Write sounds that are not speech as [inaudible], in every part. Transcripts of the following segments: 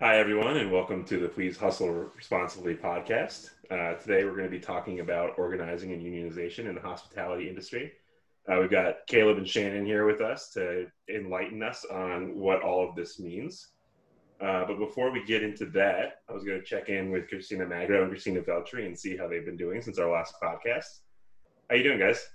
Hi, everyone, and welcome to the Please Hustle Responsibly podcast. Uh, today, we're going to be talking about organizing and unionization in the hospitality industry. Uh, we've got Caleb and Shannon here with us to enlighten us on what all of this means. Uh, but before we get into that, I was going to check in with Christina Magro and Christina Veltri and see how they've been doing since our last podcast. How you doing, guys?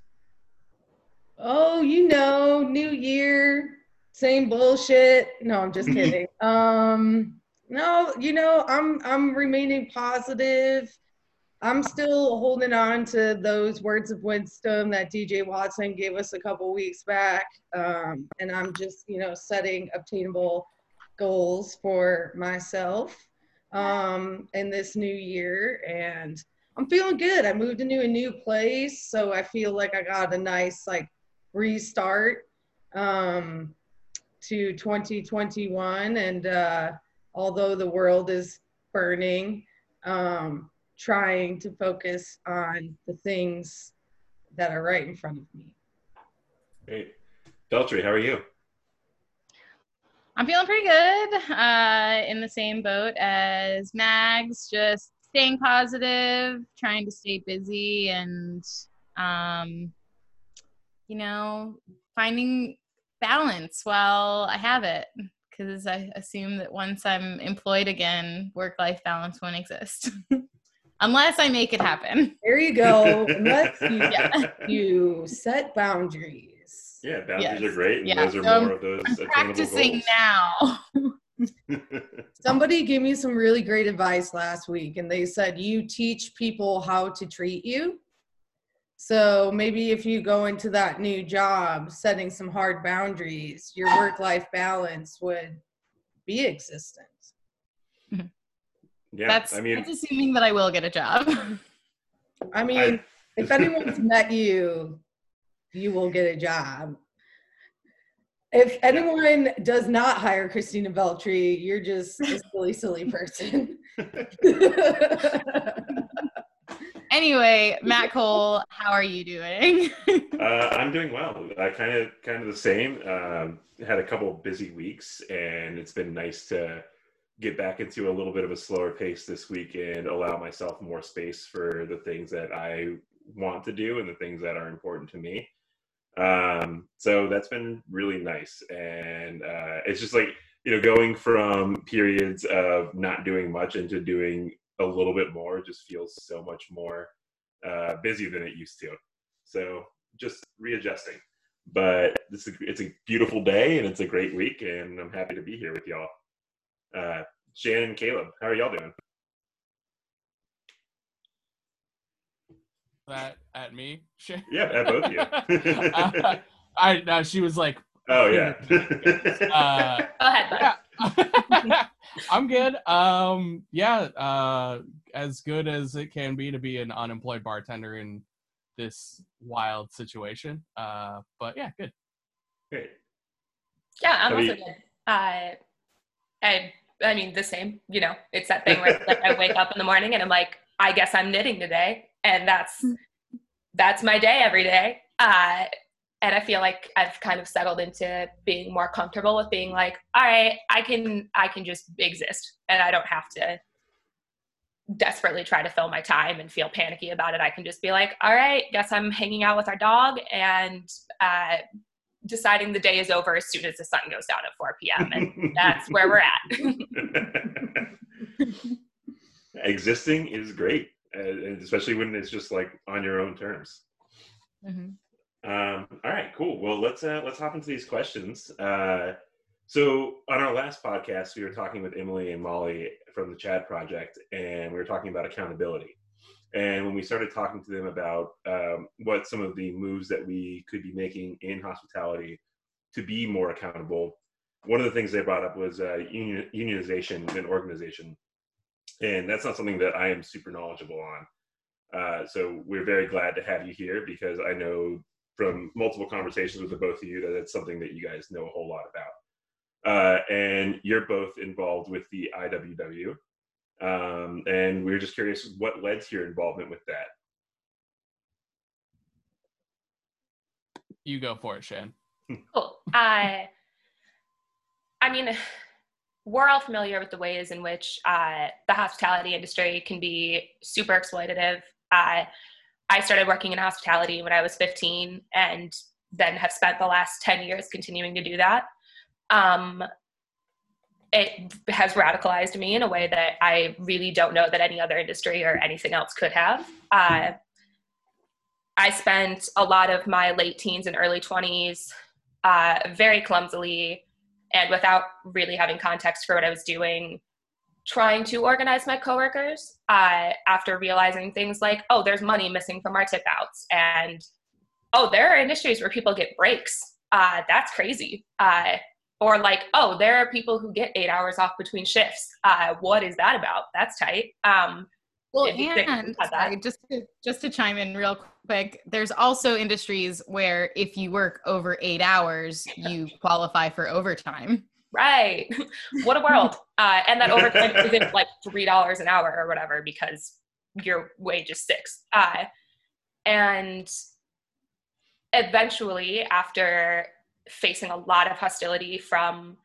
Oh, you know, new year, same bullshit. No, I'm just [clears throat] kidding. Um, no, you know, I'm I'm remaining positive. I'm still holding on to those words of wisdom that DJ Watson gave us a couple weeks back, um, and I'm just you know setting obtainable goals for myself um, in this new year, and I'm feeling good. I moved into a new place, so I feel like I got a nice like restart um, to 2021, and uh, although the world is burning. Um, trying to focus on the things that are right in front of me. Great. Veltri, how are you? I'm feeling pretty good. Uh, in the same boat as Mags, just staying positive, trying to stay busy, and um, you know, finding balance while I have it. Because I assume that once I'm employed again, work-life balance won't exist. [laughs] unless I make it happen. There you go. Unless you, [laughs] yeah. you set boundaries. Yeah, boundaries yes. are great. And yeah. those are so more of those I'm practicing goals. now. [laughs] Somebody gave me some really great advice last week, and they said, You teach people how to treat you. So maybe if you go into that new job setting some hard boundaries, your work life balance would be existent. Yeah, that's I mean, that's assuming that I will get a job. [laughs] I mean, I, if [laughs] anyone's met you, you will get a job. If anyone does not hire Christina Veltri, you're just a silly, silly person. [laughs] anyway, [laughs] Matt Cole, how are you doing? [laughs] uh, I'm doing well. I kind of, kind of the same. Um, had a couple busy weeks, and it's been nice to get back into a little bit of a slower pace this week and allow myself more space for the things that I want to do and the things that are important to me. Um, so that's been really nice. And uh, it's just like, you know, going from periods of not doing much into doing a little bit more just feels so much more uh, busy than it used to. So just readjusting. But this is, it's a beautiful day and it's a great week, and I'm happy to be here with y'all. Uh, Shannon and Caleb, how are y'all doing? That at me? Yeah, at both of you. [laughs] uh, I no, she was like, oh yeah. [laughs] uh, Go ahead. Yeah. [laughs] I'm good. Um, yeah, uh, as good as it can be to be an unemployed bartender in this wild situation. Uh, but yeah, good. Great. Yeah, I'm also good. Uh, I I mean, the same, you know, it's that thing where like I wake up in the morning and I'm like, I guess I'm knitting today. And that's, that's my day every day. Uh, and I feel like I've kind of settled into being more comfortable with being like, all right, I can, I can just exist and I don't have to desperately try to fill my time and feel panicky about it. I can just be like, all right, guess I'm hanging out with our dog and, uh, deciding the day is over as soon as the sun goes down at 4 p.m. And [laughs] that's where we're at. [laughs] Existing is great, especially when it's just like on your own terms. Mm-hmm. Um, all right, cool. Well, let's uh, let's hop into these questions. Uh, so on our last podcast, we were talking with Emily and Molly from the Chad Project, and we were talking about accountability. And when we started talking to them about um, what some of the moves that we could be making in hospitality to be more accountable, one of the things they brought up was uh, union, unionization and organization. And that's not something that I am super knowledgeable on. Uh, so we're very glad to have you here because I know from multiple conversations with the both of you that it's something that you guys know a whole lot about. Uh, and you're both involved with the IWW, um, and we are just curious what led to your involvement with that. You go for it, Shan. [laughs] Cool. I, I mean, we're all familiar with the ways in which uh, the hospitality industry can be super exploitative. Uh, I started working in hospitality when I was 15 and then have spent the last 10 years continuing to do that. Um, it has radicalized me in a way that I really don't know that any other industry or anything else could have. Uh, I spent a lot of my late teens and early 20s uh, very clumsily and without really having context for what I was doing, trying to organize my coworkers uh, after realizing things like, oh, there's money missing from our tip outs, and oh, there are industries where people get breaks. Uh, that's crazy. Uh, or like, oh, there are people who get eight hours off between shifts. Uh, what is that about? That's tight. Um, well, and sorry, just to, just to chime in real quick, there's also industries where if you work over eight hours, you qualify for overtime. Right. [laughs] what a world. [laughs] Uh, and that overtime [laughs] isn't like three dollars an hour or whatever because your wage is six. Uh, and eventually, after facing a lot of hostility from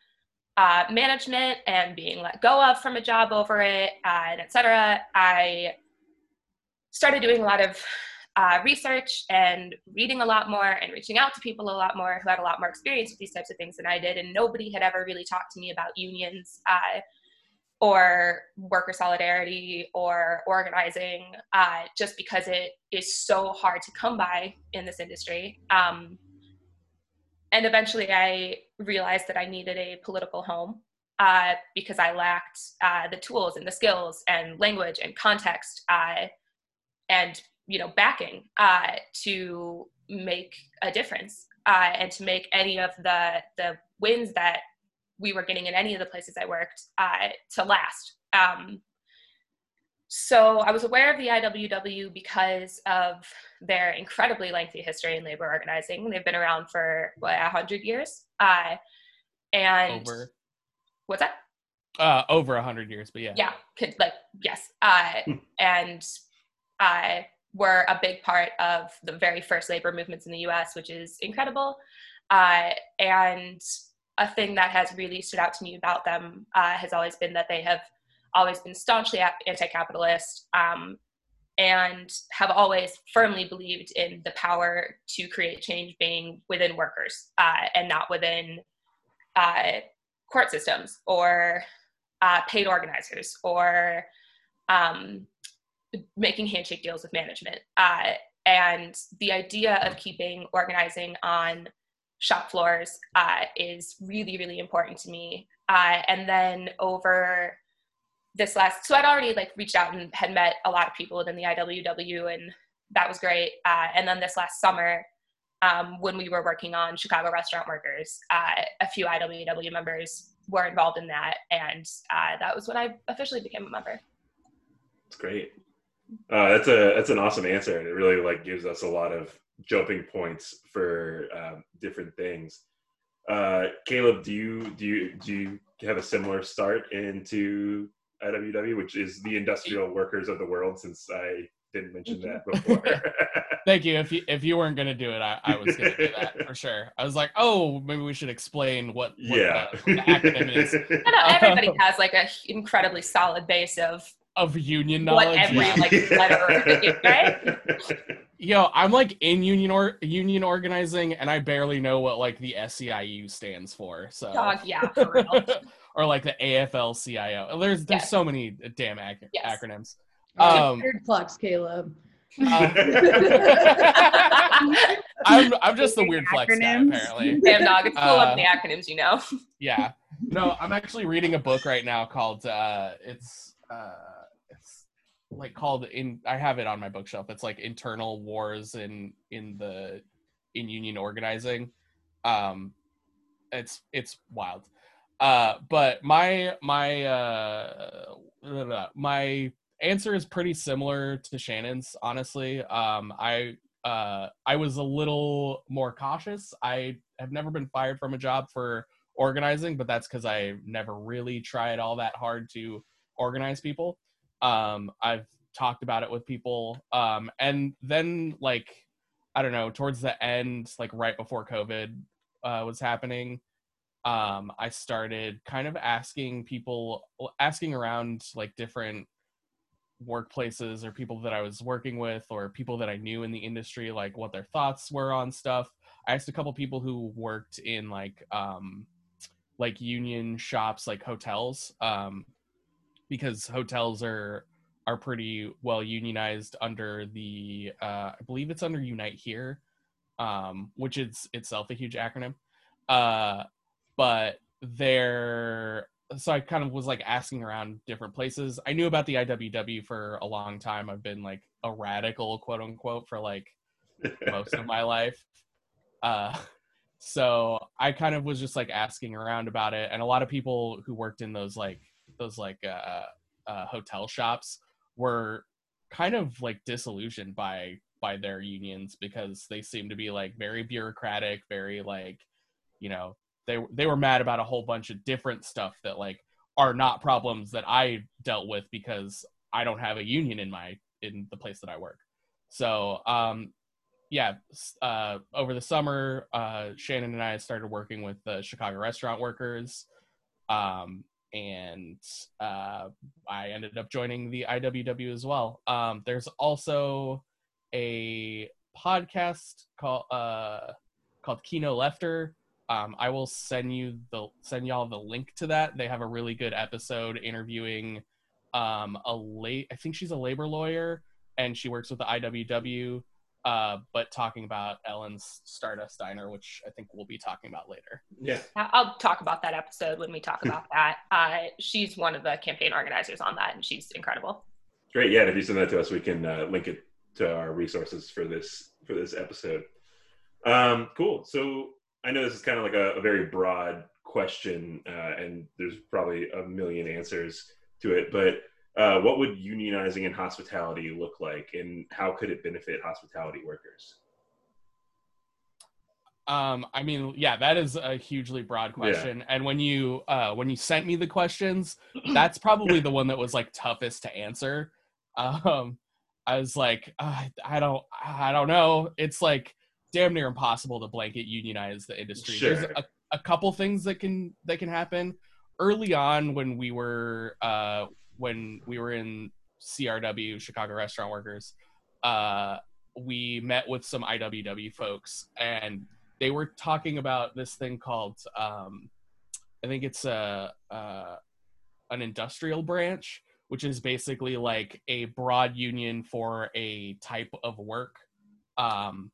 uh, management and being let go of from a job over it, uh, and etc. I started doing a lot of uh, research and reading a lot more and reaching out to people a lot more who had a lot more experience with these types of things than I did. And nobody had ever really talked to me about unions uh, or worker solidarity or organizing uh, just because it is so hard to come by in this industry. Um, and eventually I realized that I needed a political home uh, because I lacked uh, the tools and the skills and language and context uh, and you know backing uh, to make a difference uh, and to make any of the the wins that we were getting in any of the places I worked uh, to last. Um, so I was aware of the IWW because of their incredibly lengthy history in labor organizing. They've been around for what a hundred years, uh, and over. what's that? Uh, over a hundred years, but yeah, yeah, like yes, uh, hmm. and uh, were a big part of the very first labor movements in the U.S., which is incredible. Uh, and a thing that has really stood out to me about them uh, has always been that they have always been staunchly anti-capitalist um, and have always firmly believed in the power to create change being within workers uh, and not within uh, court systems or uh, paid organizers or um, making handshake deals with management. Uh, and the idea of keeping organizing on shop floors uh, is really, really important to me. Uh, and then over this last so i'd already like reached out and had met a lot of people within the iww and that was great uh, and then this last summer um, when we were working on chicago restaurant workers uh, a few iww members were involved in that and uh, that was when i officially became a member that's great uh, that's a that's an awesome answer and it really like gives us a lot of jumping points for um, different things uh, caleb do you do you do you have a similar start into IWW, which is the industrial workers of the world, since I didn't mention that before. [laughs] Thank you. If you if you weren't gonna do it, I, I was gonna do that for sure. I was like, oh, maybe we should explain what, what yeah the, what the acronym is. [laughs] No, no, everybody [laughs] has like a incredibly solid base of of union knowledge. What every like [laughs] letter, right? Yo, I'm like in union or union organizing, and I barely know what like the SEIU stands for. So, Dog, yeah, for [laughs] or like the AFL-CIO. There's there's yes. so many damn ac- yes. acronyms. Um, flex, Caleb. Um, [laughs] I'm I'm just the weird flex guy apparently. Damn dog, it's full uh, of the acronyms, you know. yeah. No, I'm actually reading a book right now called uh it's uh it's like called in I have it on my bookshelf. It's like internal wars in in the in union organizing. Um it's it's wild. Uh, but my my uh, my answer is pretty similar to Shannon's. Honestly, um, I uh, I was a little more cautious. I have never been fired from a job for organizing, but that's because I never really tried all that hard to organize people. Um, I've talked about it with people, um, and then like I don't know, towards the end, like right before COVID uh, was happening, um, I started kind of asking people, asking around like different workplaces or people that I was working with or people that I knew in the industry, like what their thoughts were on stuff. I asked a couple people who worked in like um, like union shops, like hotels, um, because hotels are are pretty well unionized under the uh, I believe it's under Unite Here, um, which is itself a huge acronym. Uh, but they're so I kind of was like asking around different places. I knew about the IWW for a long time. I've been like a radical, quote unquote, for like most of my [laughs] life. Uh, so I kind of was just like asking around about it, and a lot of people who worked in those like those like uh, uh, hotel shops were kind of like disillusioned by by their unions because they seem to be like very bureaucratic, very like you know they they were mad about a whole bunch of different stuff that like are not problems that I dealt with because I don't have a union in my in the place that I work. So um yeah, uh, over the summer, uh, Shannon and I started working with the Chicago restaurant workers, um, and uh, I ended up joining the IWW as well. Um, there's also a podcast called uh, called Kino Lefter um, I will send you the send y'all the link to that. They have a really good episode interviewing um, a late. I think she's a labor lawyer and she works with the IWW, uh, but talking about Ellen's Stardust Diner, which I think we'll be talking about later. Yeah, I'll talk about that episode when we talk about [laughs] that. Uh, she's one of the campaign organizers on that, and she's incredible. Great, yeah. if you send that to us, we can uh, link it to our resources for this for this episode. Um, cool. So I know this is kind of like a, a very broad question, uh, and there's probably a million answers to it. But uh, what would unionizing in hospitality look like, and how could it benefit hospitality workers? Um, I mean, yeah, that is a hugely broad question. Yeah. And when you uh, when you sent me the questions, that's probably the one that was like toughest to answer. Um, I was like, uh, I don't, I don't know. It's like damn near impossible to blanket unionize the industry. Sure. There's a, a couple things that can that can happen early on when we were uh, when we were in CRW Chicago Restaurant Workers. Uh, we met with some IWW folks and they were talking about this thing called um, I think it's a, a an industrial branch, which is basically like a broad union for a type of work. Um,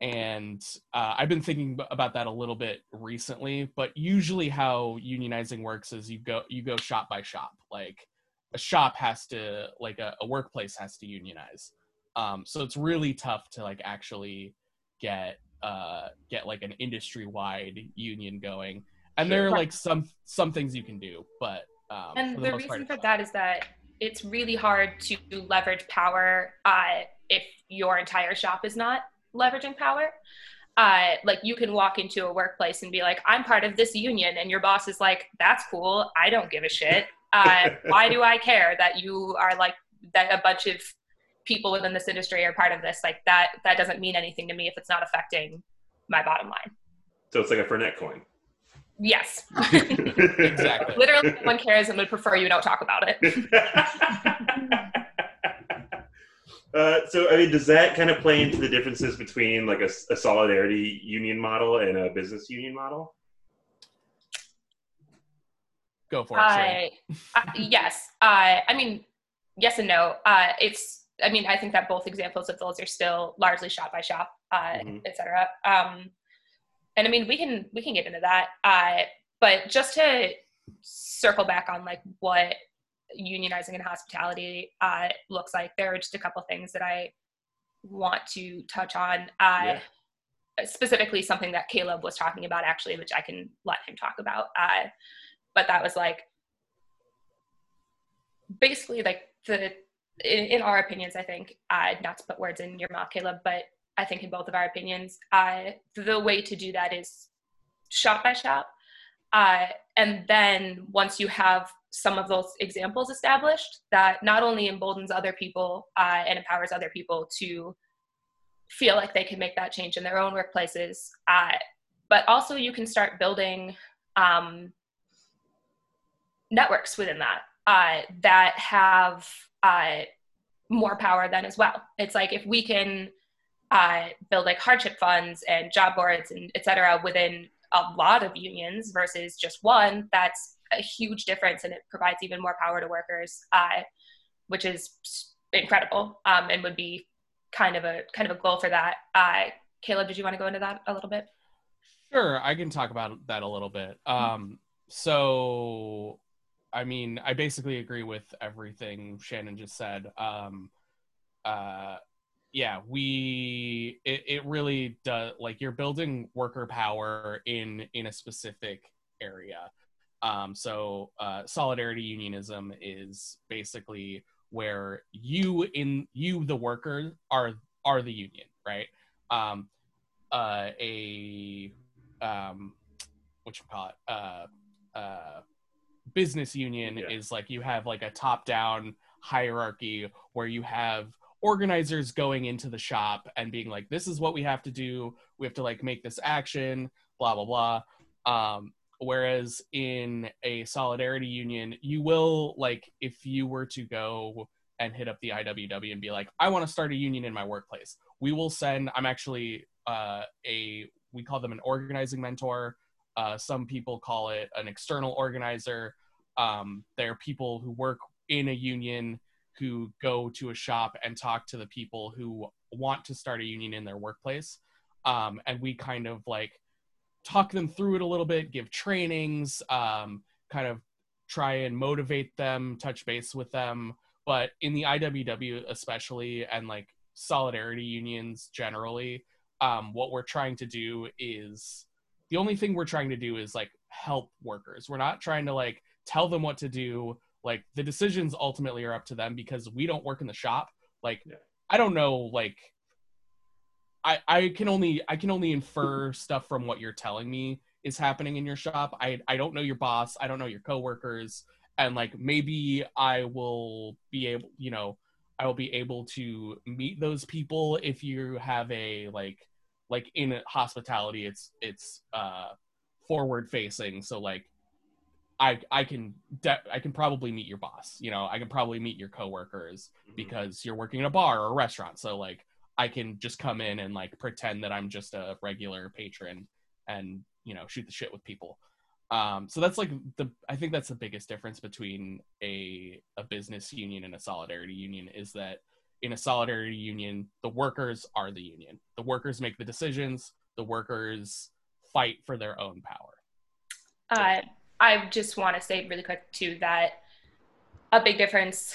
and uh, i've been thinking about that a little bit recently but usually how unionizing works is you go you go shop by shop. Like a shop has to like a, a workplace has to unionize. Um, so it's really tough to like actually get uh, get like an industry wide union going. And there are like some some things you can do but um, and the, the reason for that is that it's really hard to leverage power uh, if your entire shop is not leveraging power. Uh, like you can walk into a workplace and be like, I'm part of this union, and your boss is like, that's cool. I don't give a shit. Uh, [laughs] why do I care that you are like that? A bunch of people within this industry are part of this. Like that. That doesn't mean anything to me if it's not affecting my bottom line. So it's like a Fernet coin. Yes. exactly. [laughs] [laughs] Literally, no one cares and would prefer you don't talk about it. Uh, so, I mean, does that kind of play into the differences between like a, a solidarity union model and a business union model? Go for it. Uh, yes. Uh, I mean, yes and no. Uh, it's. I mean, I think that both examples of those are still largely shop by shop, uh, mm-hmm. etc. Um, and I mean, we can we can get into that. Uh, but just to circle back on like what unionizing in hospitality uh, looks like. There are just a couple things that I want to touch on. Uh, yeah. Specifically, something that Caleb was talking about, actually, which I can let him talk about. Uh, but that was like basically like the in, in our opinions, I think, uh, not to put words in your mouth, Caleb, but I think in both of our opinions, uh, the way to do that is shop by shop. Uh, and then once you have some of those examples established that not only emboldens other people uh, and empowers other people to feel like they can make that change in their own workplaces uh, but also you can start building um, networks within that uh, that have uh, more power then as well. It's like if we can uh, build like hardship funds and job boards and et cetera within a lot of unions versus just one, that's a huge difference and it provides even more power to workers, uh, which is incredible um, and would be kind of a kind of a goal for that. Uh, Caleb, did you want to go into that a little bit? Sure, I can talk about that a little bit. Um, so I mean, I basically agree with everything Shannon just said. Um, uh, yeah, we it, it really does like you're building worker power in in a specific area. Um, so uh, solidarity unionism is basically where you in you the worker are are the union, right? Um, uh, a um, what you call it? Uh, uh, business union yeah. is like you have like a top down hierarchy where you have organizers going into the shop and being like this is what we have to do. We have to like make this action blah blah blah. Um whereas in a solidarity union you will like if you were to go and hit up the IWW and be like I want to start a union in my workplace we will send I'm actually uh a we call them an organizing mentor. Uh, some people call it an external organizer. Um, there are people who work in a union who go to a shop and talk to the people who want to start a union in their workplace. Um, and we kind of like talk them through it a little bit, give trainings, um, kind of try and motivate them, touch base with them. But in the IWW, especially, and like solidarity unions generally, um, what we're trying to do is the only thing we're trying to do is like help workers. We're not trying to like tell them what to do like the decisions ultimately are up to them because we don't work in the shop. Like yeah. i don't know like i i can only i can only infer [laughs] stuff from what you're telling me is happening in your shop. I i don't know your boss. I don't know your coworkers. And like maybe i will be able you know i will be able to meet those people if you have a like like in hospitality it's it's uh forward facing. So like I I can de- I can probably meet your boss. You know, I can probably meet your coworkers mm-hmm. because you're working in a bar or a restaurant. So like I can just come in and like pretend that I'm just a regular patron and you know shoot the shit with people. Um, so that's like the I think that's the biggest difference between a a business union and a solidarity union is that in a solidarity union the workers are the union. The workers make the decisions. The workers fight for their own power. Uh, I just want to say really quick too that a big difference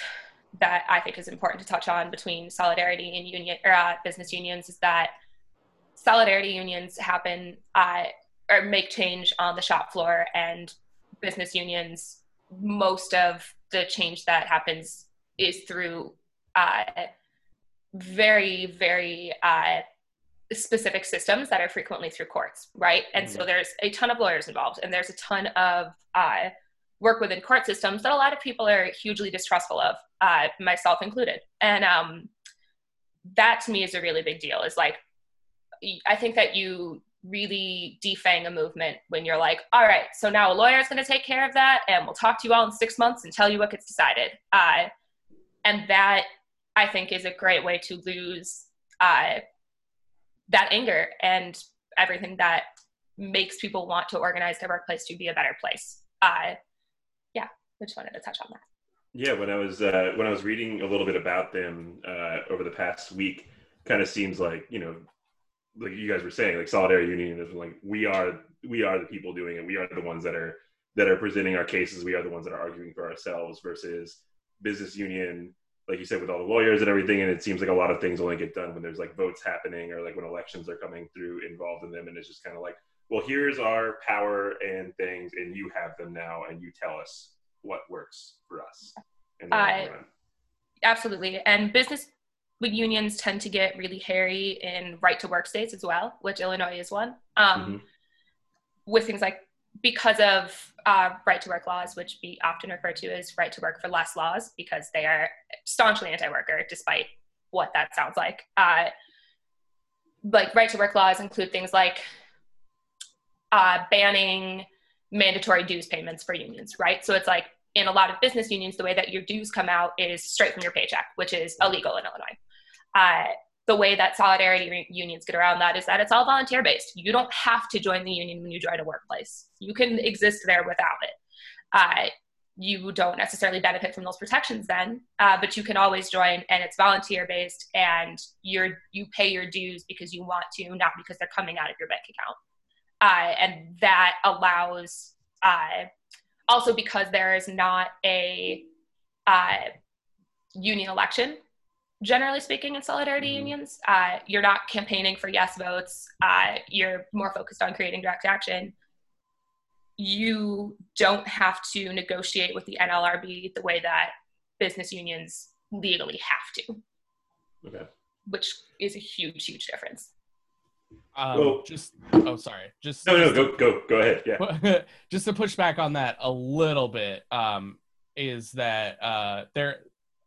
that I think is important to touch on between solidarity and union or uh, business unions is that solidarity unions happen uh, or make change on the shop floor, and business unions most of the change that happens is through uh, very very uh, specific systems that are frequently through courts, right? And mm-hmm. so there's a ton of lawyers involved, and there's a ton of uh, work within court systems that a lot of people are hugely distrustful of, uh, myself included. And um, that to me is a really big deal. Is like, I think that you really defang a movement when you're like, all right, so now a lawyer is going to take care of that, and we'll talk to you all in six months and tell you what gets decided. Uh, and that I think is a great way to lose uh, that anger and everything that makes people want to organize their workplace to be a better place. Uh, yeah, I just wanted to touch on that. Yeah, when I was uh, when I was reading a little bit about them uh, over the past week, kind of seems like you know, like you guys were saying, like solidarity union is like we are we are the people doing it. We are the ones that are that are presenting our cases. We are the ones that are arguing for ourselves versus business union like you said, with all the lawyers and everything. And it seems like a lot of things only get done when there's like votes happening or like when elections are coming through involved in them. And it's just kind of like, well, here's our power and things, and you have them now, and you tell us what works for us. Uh, absolutely. And business unions tend to get really hairy in right to work states as well, which Illinois is one. Um, mm-hmm. With things like because of uh, right to work laws, which we often refer to as right to work for less laws, because they are staunchly anti worker, despite what that sounds like. Uh, like right to work laws include things like uh, banning mandatory dues payments for unions, right? So it's like in a lot of business unions, the way that your dues come out is straight from your paycheck, which is illegal in Illinois. The way that solidarity unions get around that is that it's all volunteer based. You don't have to join the union when you join a workplace. You can exist there without it. Uh, you don't necessarily benefit from those protections then, uh, but you can always join, and it's volunteer based, and you're you pay your dues because you want to, not because they're coming out of your bank account, uh, and that allows uh, also because there is not a uh, union election generally speaking in solidarity mm-hmm. unions uh, you're not campaigning for yes votes uh, you're more focused on creating direct action. You don't have to negotiate with the nlrb the way that business unions legally have to. Okay. Which is a huge huge difference. Um, well, just oh sorry. Just no no go go go ahead. Yeah. [laughs] Just to push back on that a little bit um, is that uh, there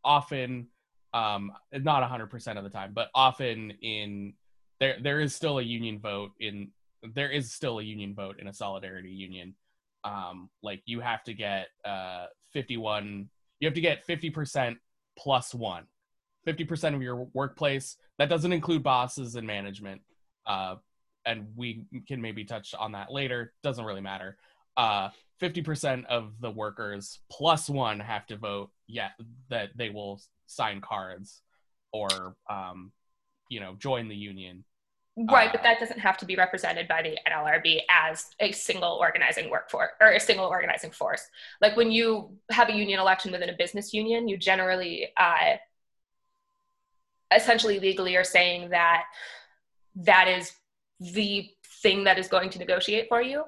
often um, not 100% of the time but often in there there is still a union vote in there is still a union vote in a solidarity union. Um, like you have to get uh, 51 you have to get 50% plus one. 50% of your workplace that doesn't include bosses and management uh, and we can maybe touch on that later doesn't really matter uh, 50% of the workers plus one have to vote yeah that they will sign cards or um, you know join the union. Right uh, but that doesn't have to be represented by the nlrb as a single organizing workforce or a single organizing force. Like when you have a union election within a business union you generally uh, essentially legally are saying that that is the thing that is going to negotiate for you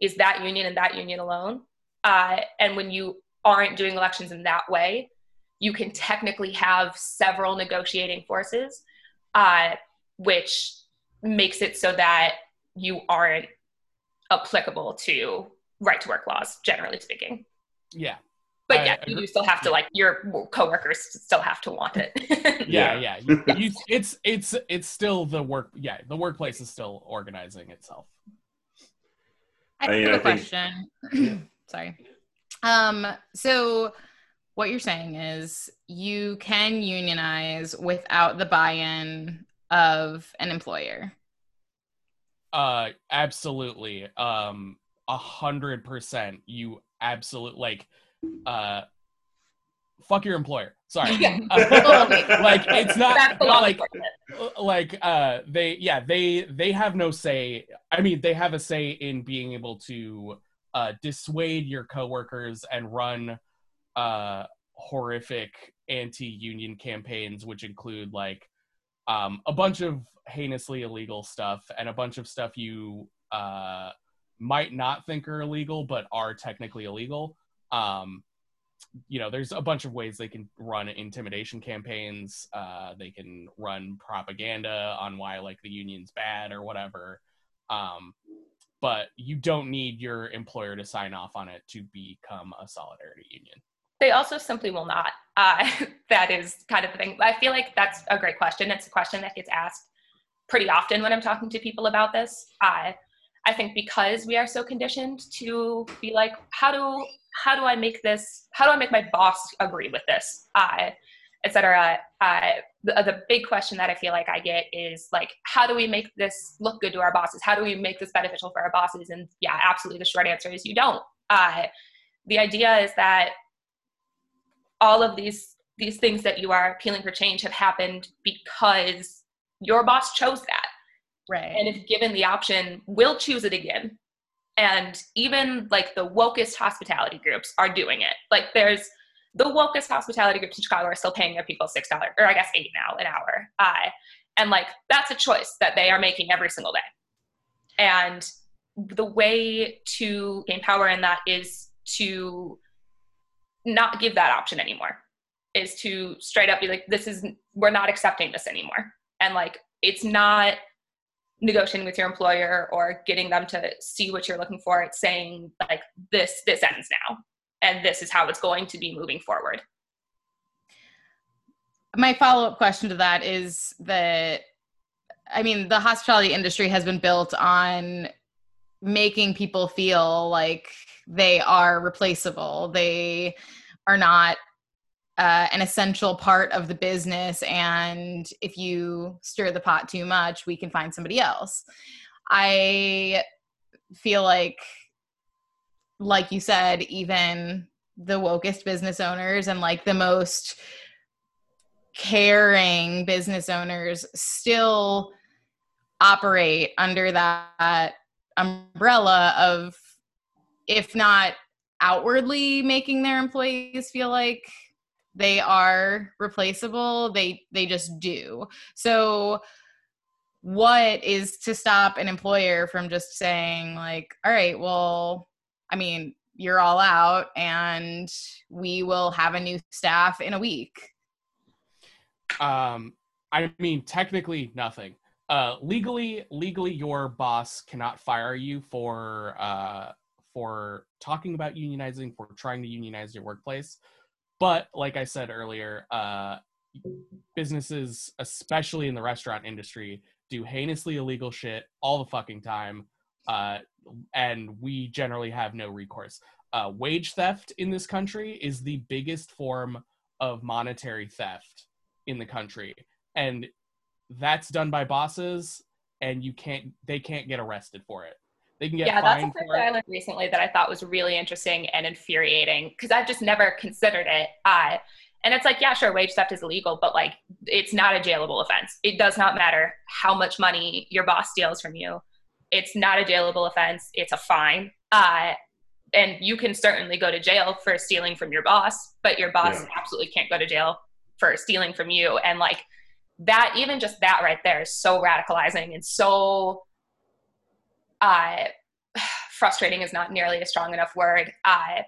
is that union and that union alone. Uh, and when you aren't doing elections in that way, you can technically have several negotiating forces, uh, which makes it so that you aren't applicable to right to work laws, generally speaking. Yeah. But yeah, I, you still have to like your coworkers still have to want it. [laughs] yeah, yeah. You, you, [laughs] it's it's it's still the work. Yeah, the workplace is still organizing itself. I, I have a question. [clears throat] Sorry. Um. So, what you're saying is you can unionize without the buy-in of an employer. Uh, absolutely. Um, a hundred percent. You absolutely like uh, fuck your employer. Sorry. [laughs] Uh, [laughs] like it's not like like uh they yeah, they they have no say. I mean, they have a say in being able to uh dissuade your coworkers and run uh horrific anti-union campaigns which include like um a bunch of heinously illegal stuff and a bunch of stuff you uh might not think are illegal but are technically illegal um, you know, there's a bunch of ways they can run intimidation campaigns. Uh, they can run propaganda on why like the union's bad or whatever. Um, but you don't need your employer to sign off on it to become a solidarity union. They also simply will not. Uh, [laughs] that is kind of the thing. I feel like that's a great question. It's a question that gets asked pretty often when I'm talking to people about this. Uh, I think because we are so conditioned to be like, how do how do I make this? How do I make my boss agree with this? Uh, Etc. Uh, the, the big question that I feel like I get is like, how do we make this look good to our bosses? How do we make this beneficial for our bosses? And yeah, absolutely, the short answer is you don't. Uh, the idea is that all of these these things that you are appealing for change have happened because your boss chose that Right. And if given the option, we'll choose it again. And even like the wokest hospitality groups are doing it. Like there's the wokest hospitality groups in Chicago are still paying their people six dollars or I guess eight now an hour. Uh, and like that's a choice that they are making every single day. And the way to gain power in that is to not give that option anymore. Is to straight up be like, this is we're not accepting this anymore. And like it's not negotiating with your employer or getting them to see what you're looking for it's saying like this this ends now and this is how it's going to be moving forward my follow-up question to that is that i mean the hospitality industry has been built on making people feel like they are replaceable. They are not uh, an essential part of the business. And if you stir the pot too much, we can find somebody else. I feel like, like you said, even the wokest business owners and like the most caring business owners still operate under that umbrella of if not outwardly making their employees feel like they are replaceable they they just do. So what is to stop an employer from just saying like all right well i mean you're all out and we will have a new staff in a week. Um i mean technically nothing. Uh legally legally your boss cannot fire you for uh for talking about unionizing for trying to unionize your workplace but like i said earlier uh businesses especially in the restaurant industry do heinously illegal shit all the fucking time uh and we generally have no recourse. Uh wage theft in this country is the biggest form of monetary theft in the country and that's done by bosses and you can't they can't get arrested for it they can get yeah that's a fact i learned recently that i thought was really interesting and infuriating because i've just never considered it i and it's like yeah sure wage theft is illegal but like it's not a jailable offense. It does not matter how much money your boss steals from you. It's not a jailable offense. It's a fine uh, and you can certainly go to jail for stealing from your boss but your boss Yeah. absolutely can't go to jail for stealing from you and like that even just that right there is so radicalizing and so uh [sighs] frustrating is not nearly a strong enough word uh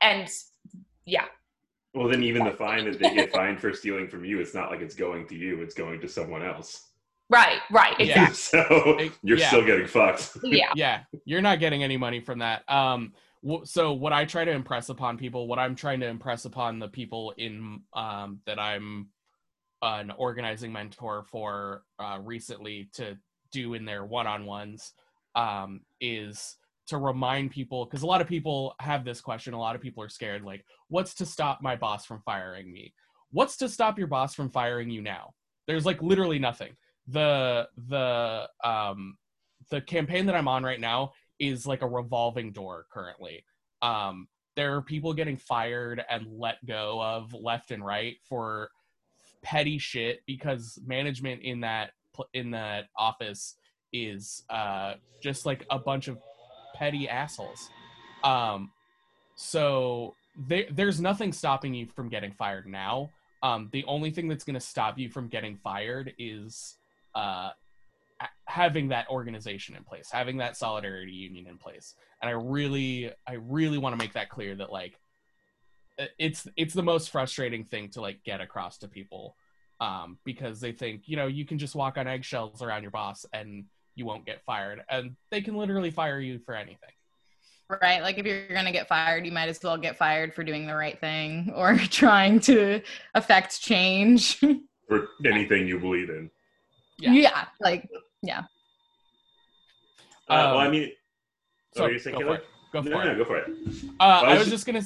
and yeah Well, then even the fine that they get [laughs] fined for stealing from you, it's not like it's going to you; it's going to someone else. right right Yeah. [laughs] so you're yeah. still getting fucked. yeah [laughs] yeah you're not getting any money from that um so what i try to impress upon people what i'm trying to impress upon the people in um that i'm an organizing mentor for uh, recently to do in their one-on-ones um is to remind people because a lot of people have this question a lot of people are scared like what's to stop my boss from firing me? What's to stop your boss from firing you now? There's like literally nothing. The the um the campaign that I'm on right now is like a revolving door currently. Um, there are people getting fired and let go of left and right for petty shit because management in that in that office is uh, just like a bunch of petty assholes. Um, so there, there's nothing stopping you from getting fired now. Um, the only thing that's going to stop you from getting fired is uh, having that organization in place, having that solidarity union in place. And I really, I really want to make that clear that like, it's it's the most frustrating thing to like get across to people, um, because they think you know you can just walk on eggshells around your boss and you won't get fired, and they can literally fire you for anything. right like if you're going to get fired you might as well get fired for doing the right thing [laughs] or [laughs] trying to affect change [laughs] for anything you believe in. Yeah. yeah like Uh, well, I Um, mean, So oh, you saying go for it. Go for no, it. no, go for it. Uh, I I was was just gonna.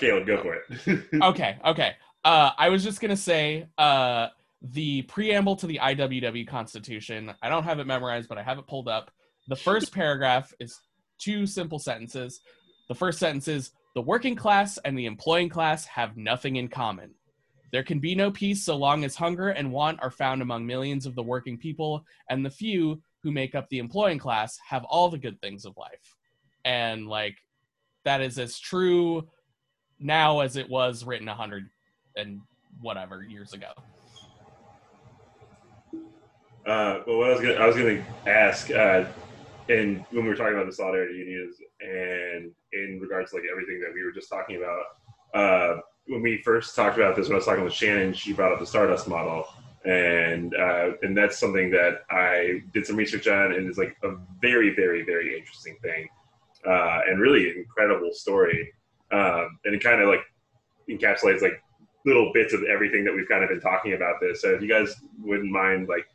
Caleb, go for it. [laughs] okay, okay. Uh, I was just gonna say uh, the preamble to the IWW Constitution. I don't have it memorized, but I have it pulled up. The first [laughs] paragraph is two simple sentences. The first sentence is the working class and the employing class have nothing in common. There can be no peace so long as hunger and want are found among millions of the working people, and the few who make up the employing class have all the good things of life. And like that is as true now as it was written a hundred and whatever years ago. Uh, well, what I was gonna, I was gonna ask, uh, and when we were talking about the solidarity unions, and in regards to like everything that we were just talking about, uh, when we first talked about this, when I was talking with Shannon, she brought up the Stardust model, and uh, and that's something that I did some research on, and it's like a very, very, very interesting thing, uh, and really incredible story, um, and it kind of like encapsulates like little bits of everything that we've kind of been talking about this. So if you guys wouldn't mind like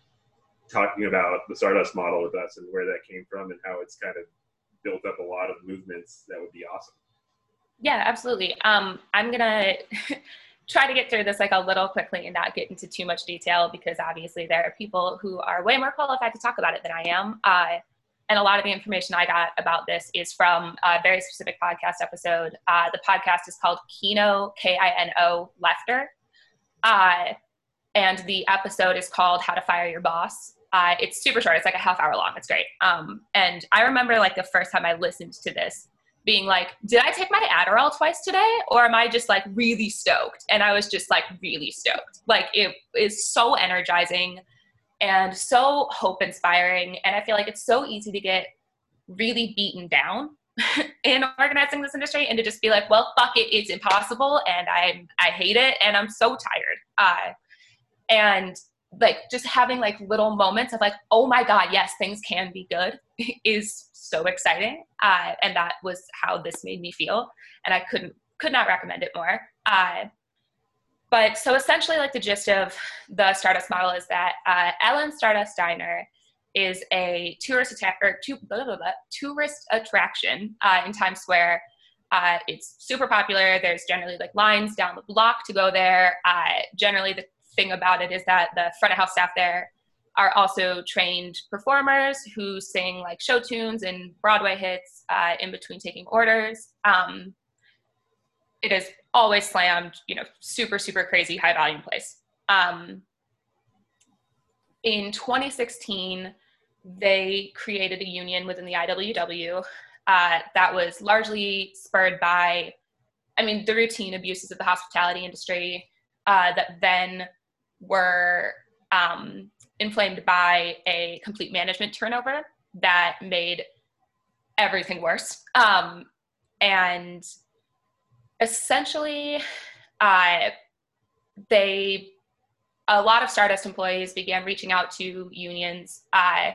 talking about the Stardust model with us and where that came from and how it's kind of built up a lot of movements, that would be awesome. Yeah, absolutely. Um, I'm gonna [laughs] try to get through this like a little quickly and not get into too much detail because obviously there are people who are way more qualified to talk about it than I am. Uh, and a lot of the information I got about this is from a very specific podcast episode. Uh, the podcast is called Kino, K I N O, Lefter. Uh, and the episode is called How to Fire Your Boss. Uh, it's super short, it's like a half hour long. It's great. Um, and I remember like the first time I listened to this, being like, did I take my Adderall twice today? Or am I just like really stoked? And I was just like really stoked. Like it is so energizing and so hope inspiring. And I feel like it's so easy to get really beaten down [laughs] in organizing this industry and to just be like, well, fuck it, it's impossible and I I hate it and I'm so tired. Uh, and like just having like little moments of like, oh my God, yes, things can be good [laughs] is so exciting. Uh, and that was how this made me feel. And I couldn't could not recommend it more. Uh, but so essentially, like the gist of the Stardust model is that uh, Ellen Stardust Diner is a tourist attack or two, blah, blah, blah, tourist attraction uh, in Times Square. Uh, it's super popular. There's generally like lines down the block to go there. Uh, generally, the thing about it is that the front of house staff there are also trained performers who sing like show tunes and Broadway hits uh, in between taking orders. Um, it is always slammed, you know, super, super crazy high volume place. Um, in 2016, they created a union within the IWW uh, that was largely spurred by, I mean, the routine abuses of the hospitality industry uh, that then were um, inflamed by a complete management turnover that made everything worse. Um, and essentially, uh, they a lot of Stardust employees began reaching out to unions. Uh,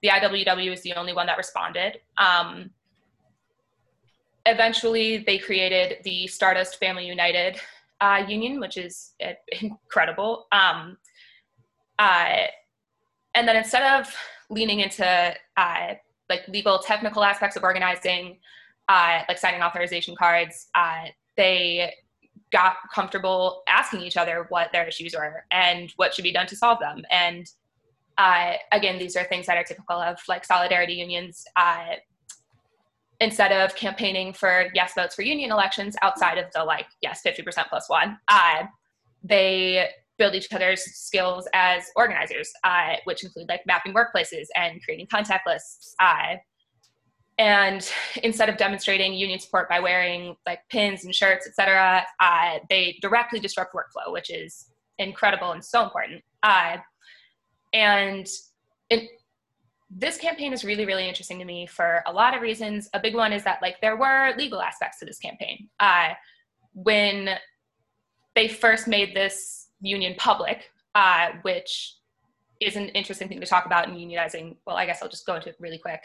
the IWW is the only one that responded. Um, eventually, they created the Stardust Family United uh, union, which is uh, [laughs] incredible. Um, uh, and then instead of leaning into uh, like legal technical aspects of organizing, uh, like signing authorization cards, they got comfortable asking each other what their issues were and what should be done to solve them. And uh, again, these are things that are typical of like solidarity unions. Uh, instead of campaigning for yes votes for union elections outside of the like yes 50% plus one, uh, they build each other's skills as organizers, uh, which include like mapping workplaces and creating contact lists. Uh, and instead of demonstrating union support by wearing like pins and shirts, etc., uh, they directly disrupt workflow, which is incredible and so important. Uh, and it, this campaign is really, really interesting to me for a lot of reasons. A big one is that like there were legal aspects to this campaign. Uh, when they first made this union public, uh, which is an interesting thing to talk about in unionizing. Well, I guess I'll just go into it really quick.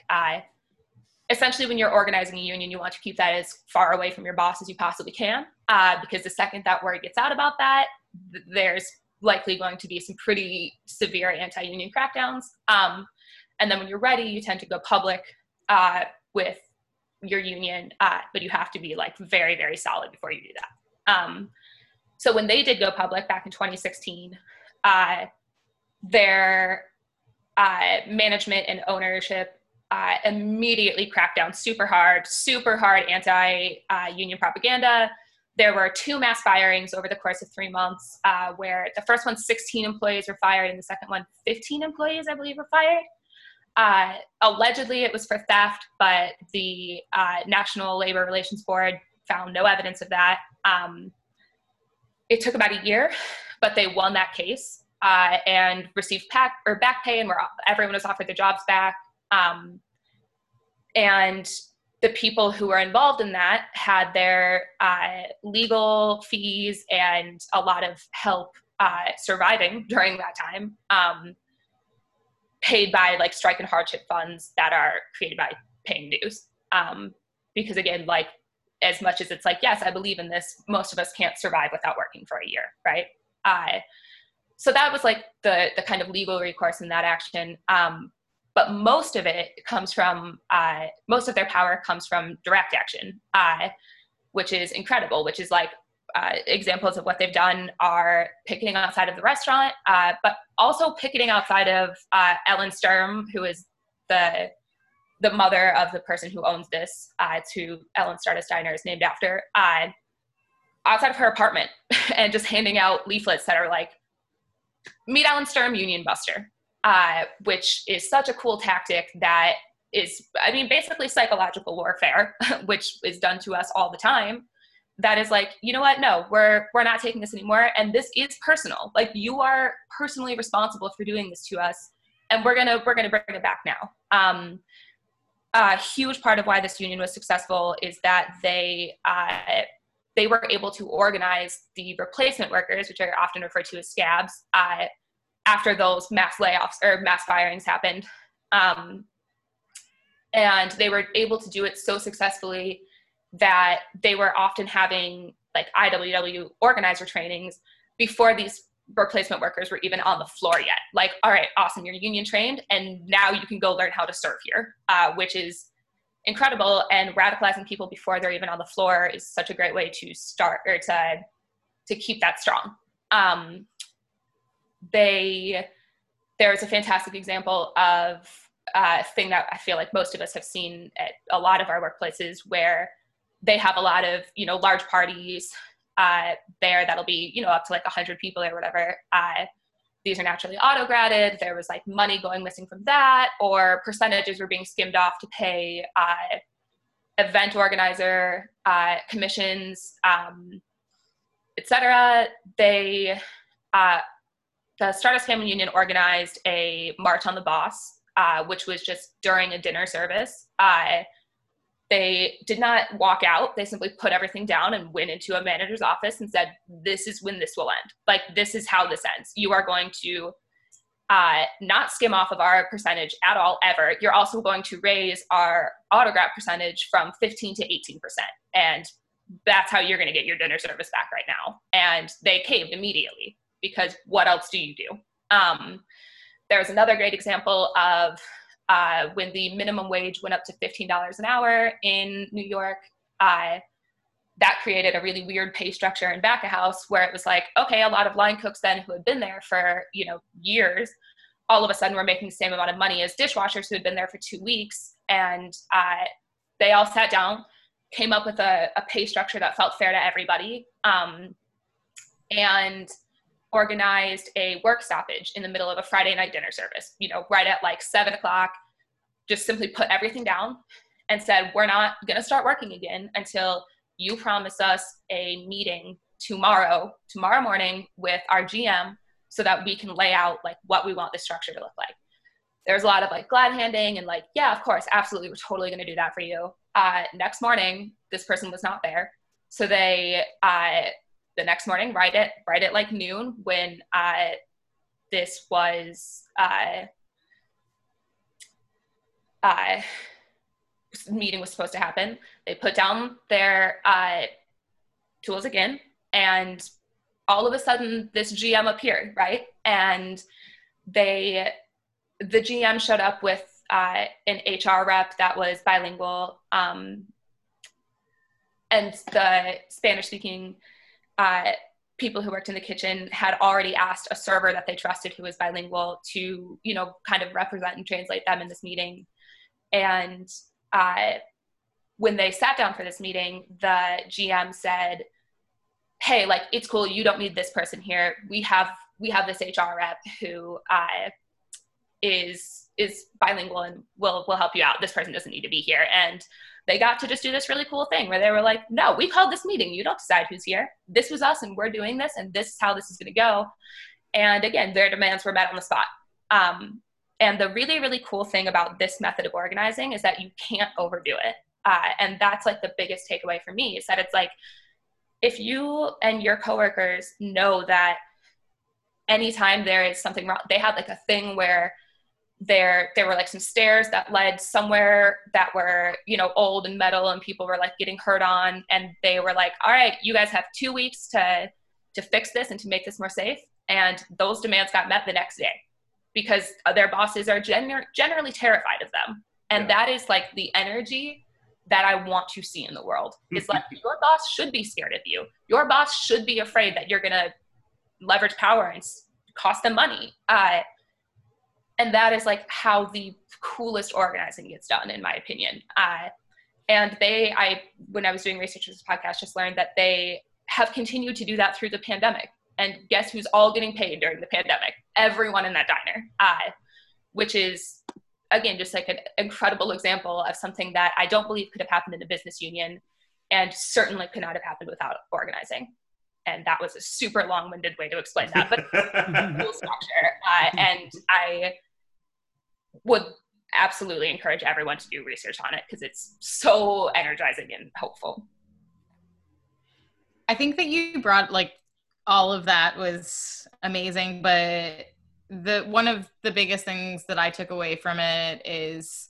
Essentially, when you're organizing a union, you want to keep that as far away from your boss as you possibly can, uh, because the second that word gets out about that, th- there's likely going to be some pretty severe anti-union crackdowns. Um, and then when you're ready, you tend to go public uh, with your union, uh, but you have to be like very, very solid before you do that. Um, so when they did go public back in 2016, uh, their uh, management and ownership uh, immediately cracked down super hard, super hard anti-union propaganda. There were two mass firings over the course of three months, uh, where the first one, 16 employees were fired, and the second one, 15 employees, I believe, were fired. Uh, allegedly, it was for theft, but the uh, National Labor Relations Board found no evidence of that. Um, it took about a year, but they won that case uh, and received pack, or back pay, and were, everyone was offered their jobs back. Um, and the people who were involved in that had their uh, legal fees and a lot of help uh, surviving [laughs] during that time um, paid by like strike and hardship funds that are created by paying dues. Um, because again, like as much as it's like, yes, I believe in this, most of us can't survive without working for a year, right? Uh, so that was like the the kind of legal recourse in that action. Um, but most of it comes from uh, most of their power comes from direct action, uh, which is incredible. Which is like uh, examples of what they've done are picketing outside of the restaurant, uh, but also picketing outside of uh, Ellen Sturm, who is the the mother of the person who owns this, uh, to Ellen Stardust Diner is named after, outside of her apartment [laughs] and just handing out leaflets that are like, meet Ellen Sturm, Union Buster, uh, which is such a cool tactic that is, I mean, basically psychological warfare, [laughs] which is done to us all the time. That is like, you know what? No, we're we're not taking this anymore, and this is personal. Like you are personally responsible for doing this to us, and we're gonna we're gonna bring it back now. Um, a huge part of why this union was successful is that they uh, they were able to organize the replacement workers, which are often referred to as scabs, uh, after those mass layoffs or mass firings happened. Um, and they were able to do it so successfully that they were often having like IWW organizer trainings before these replacement workers were even on the floor yet. Like, all right, awesome, you're union trained, and now you can go learn how to serve here, uh, which is incredible. And radicalizing people before they're even on the floor is such a great way to start or to to keep that strong. Um, they there's a fantastic example of a thing that I feel like most of us have seen at a lot of our workplaces where they have a lot of you know large parties uh, there that'll be you know up to like 100 people or whatever. Uh, these are naturally auto-graded. There was like money going missing from that or percentages were being skimmed off to pay uh, event organizer uh, commissions um, etc they uh, the stardust family union organized a march on the boss uh, which was just during a dinner service. They did not walk out. They simply put everything down and went into a manager's office and said this is when this will end. Like this is how this ends. You are going to uh, not skim off of our percentage at all ever. You're also going to raise our auto-grat percentage from 15 to 18 percent. And that's how you're going to get your dinner service back right now. And they caved immediately because what else do you do um, there's another great example of uh, when the minimum wage went up to $15 an hour in New York, uh, that created a really weird pay structure in back of house where it was like, okay, a lot of line cooks then who had been there for, you know, years, all of a sudden were making the same amount of money as dishwashers who had been there for two weeks. And uh, they all sat down, came up with a, a, pay structure that felt fair to everybody. Um, and organized a work stoppage in the middle of a Friday night dinner service, you know, right at like seven o'clock, just simply put everything down and said, We're not going to start working again until you promise us a meeting tomorrow, tomorrow morning with our GM so that we can lay out like what we want the structure to look like. There's a lot of like glad handing and like, yeah, of course, absolutely, we're totally going to do that for you. Uh, next morning, this person was not there. So they uh, the next morning, right at right at like noon, when uh, this was uh, uh, meeting was supposed to happen. They put down their uh, tools again, and all of a sudden, this GM appeared, right? And they, the GM showed up with uh, an HR rep that was bilingual, um, and the Spanish-speaking uh, people who worked in the kitchen had already asked a server that they trusted who was bilingual to you know kind of represent and translate them in this meeting. And uh, when they sat down for this meeting the gm said hey like it's cool. You don't need this person here. We have we have this hr rep who uh, is is bilingual and will will help you out. This person doesn't need to be here. And they got to just do this really cool thing where they were like, no, we called this meeting. You don't decide who's here. This was us, and we're doing this, and this is how this is going to go. And again, their demands were met on the spot. Um, and the really, really cool thing about this method of organizing is that you can't overdo it. Uh, and that's like the biggest takeaway for me is that it's like, if you and your coworkers know that anytime there is something wrong, they had like a thing where there there were like some stairs that led somewhere that were you know old and metal and people were like getting hurt on and they were like all right you guys have two weeks to to fix this and to make this more safe. And those demands got met the next day because their bosses are gener- generally terrified of them. And yeah. that is like the energy that i want to see in the world. Is like [laughs] your boss should be scared of you. Your boss should be afraid that you're going to leverage power and cost them money. Uh, and that is like how the coolest organizing gets done in my opinion. Uh, and they i when i was doing research for this podcast just learned that they have continued to do that through the pandemic. And guess who's all getting paid during the pandemic? Everyone in that diner. Uh, which is again just like an incredible example of something that i don't believe could have happened in a business union and certainly could not have happened without organizing. And that was a super long-winded way to explain that but [laughs] structure uh, and i would absolutely encourage everyone to do research on it because it's so energizing and hopeful. I think that you brought like all of that was amazing, but the one of the biggest things that I took away from it is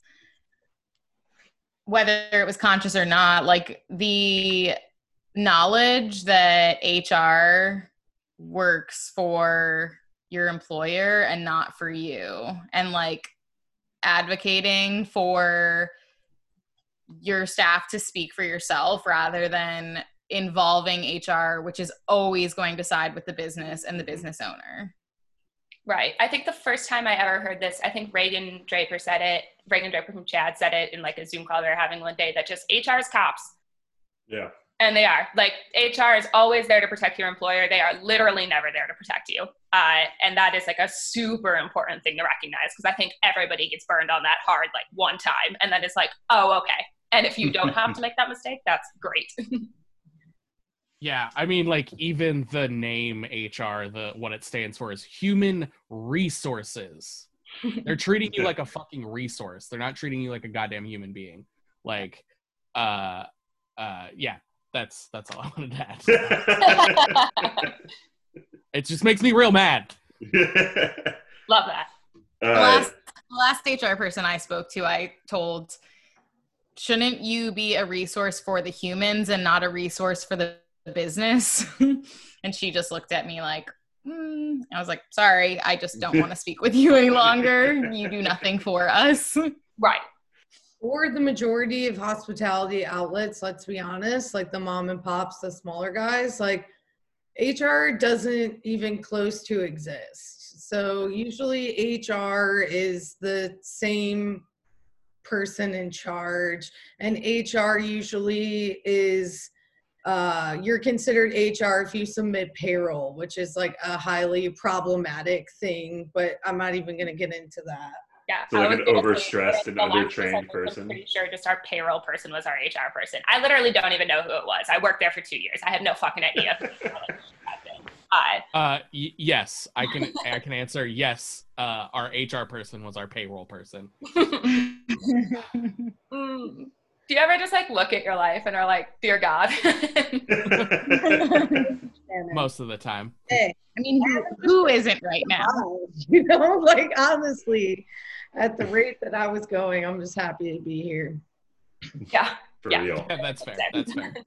whether it was conscious or not, like the knowledge that HR works for your employer and not for you. And like advocating for your staff to speak for yourself rather than involving HR, which is always going to side with the business and the mm-hmm. business owner. Right. I think the first time I ever heard this, I think Reagan Draper said it. Reagan Draper from Chad said it in like a Zoom call they were having one day that just HR is cops. Yeah. And they are. Like HR is always there to protect your employer. They are literally never there to protect you. Uh, and that is like a super important thing to recognize because I think everybody gets burned on that hard like one time and then it's like, oh, okay. And if you don't have to make that mistake, that's great. [laughs] yeah, I mean, like even the name HR, the what it stands for is human resources. They're treating you like a fucking resource. They're not treating you like a goddamn human being. Like, uh, uh, yeah, that's that's all I wanted to add. [laughs] it just makes me real mad. [laughs] Love that. Uh, the last, last HR person I spoke to, I told, shouldn't you be a resource for the humans and not a resource for the business? [laughs] and she just looked at me like, mm. I was like, sorry, I just don't want to speak with you any longer. You do nothing for us. Right or the majority of hospitality outlets, let's be honest, like the mom and pops, the smaller guys, like HR doesn't even close to exist. So usually HR is the same person in charge, and HR usually is uh, you're considered HR if you submit payroll, which is like a highly problematic thing, but I'm not even going to get into that. Yeah. So like an overstressed and undertrained person. I'm pretty sure just our payroll person was our HR person. I literally don't even know who it was. I worked there for two years. I have no fucking idea. uh, uh y- yes, I can. I can answer yes. Uh, our HR person was our payroll person. [laughs] mm. Do you ever just like look at your life and are like, "Dear God"? [laughs] [laughs] Most of the time. Hey, I mean, who, who isn't right now? You know, like honestly, at the rate that I was going, I'm just happy to be here. Yeah. For yeah. real. Yeah, that's fair. That's fair. [laughs]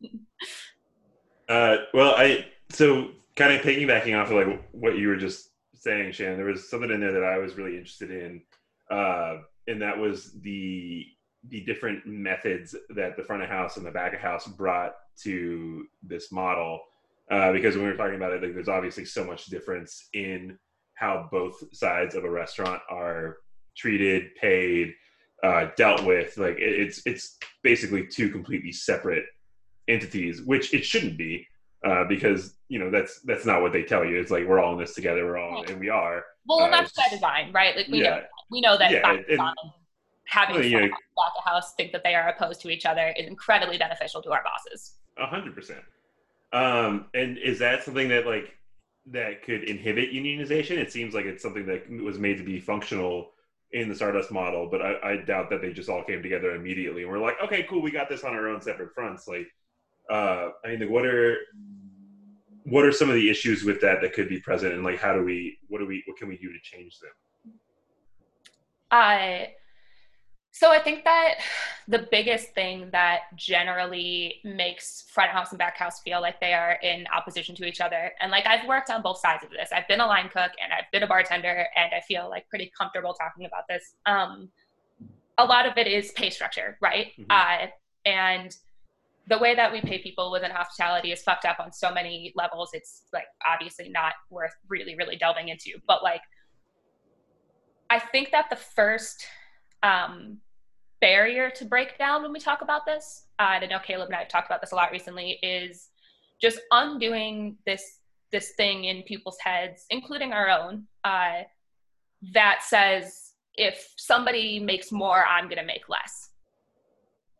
Uh, well, I so kind of piggybacking off of like what you were just saying, Shannon. There was something in there that I was really interested in, uh, and that was the the different methods that the front of house and the back of house brought to this model. Uh, because when we were talking about it, like, there's obviously so much difference in how both sides of a restaurant are treated, paid, uh, dealt with. Like it, it's it's basically two completely separate entities, which it shouldn't be, uh, because you know that's that's not what they tell you. It's like we're all in this together. We're all, and we are. Well, uh, that's by design, right? Like we yeah. know we know that yeah, having well, back of house think that they are opposed to each other is incredibly beneficial to our bosses. A hundred percent. Um, and is that something that like that could inhibit unionization? It seems like it's something that was made to be functional in the Stardust model, but I, I, doubt that they just all came together immediately. And we're like, okay, cool, we got this on our own separate fronts. Like, uh, I mean, like, what are what are some of the issues with that that could be present, and like, how do we, what do we, what can we do to change them? Uh, so I think that the biggest thing that generally makes front house and back house feel like they are in opposition to each other, and like I've worked on both sides of this. I've been a line cook and I've been a bartender, and I feel like pretty comfortable talking about this. Um, a lot of it is pay structure, right? Mm-hmm. Uh, and the way that we pay people within hospitality is fucked up on so many levels. It's like obviously not worth really, really delving into. But like, I think that the first um, barrier to break down when we talk about this, uh, I know Caleb and I have talked about this a lot recently, is just undoing this this thing in people's heads, including our own, uh, that says if somebody makes more, I'm gonna make less.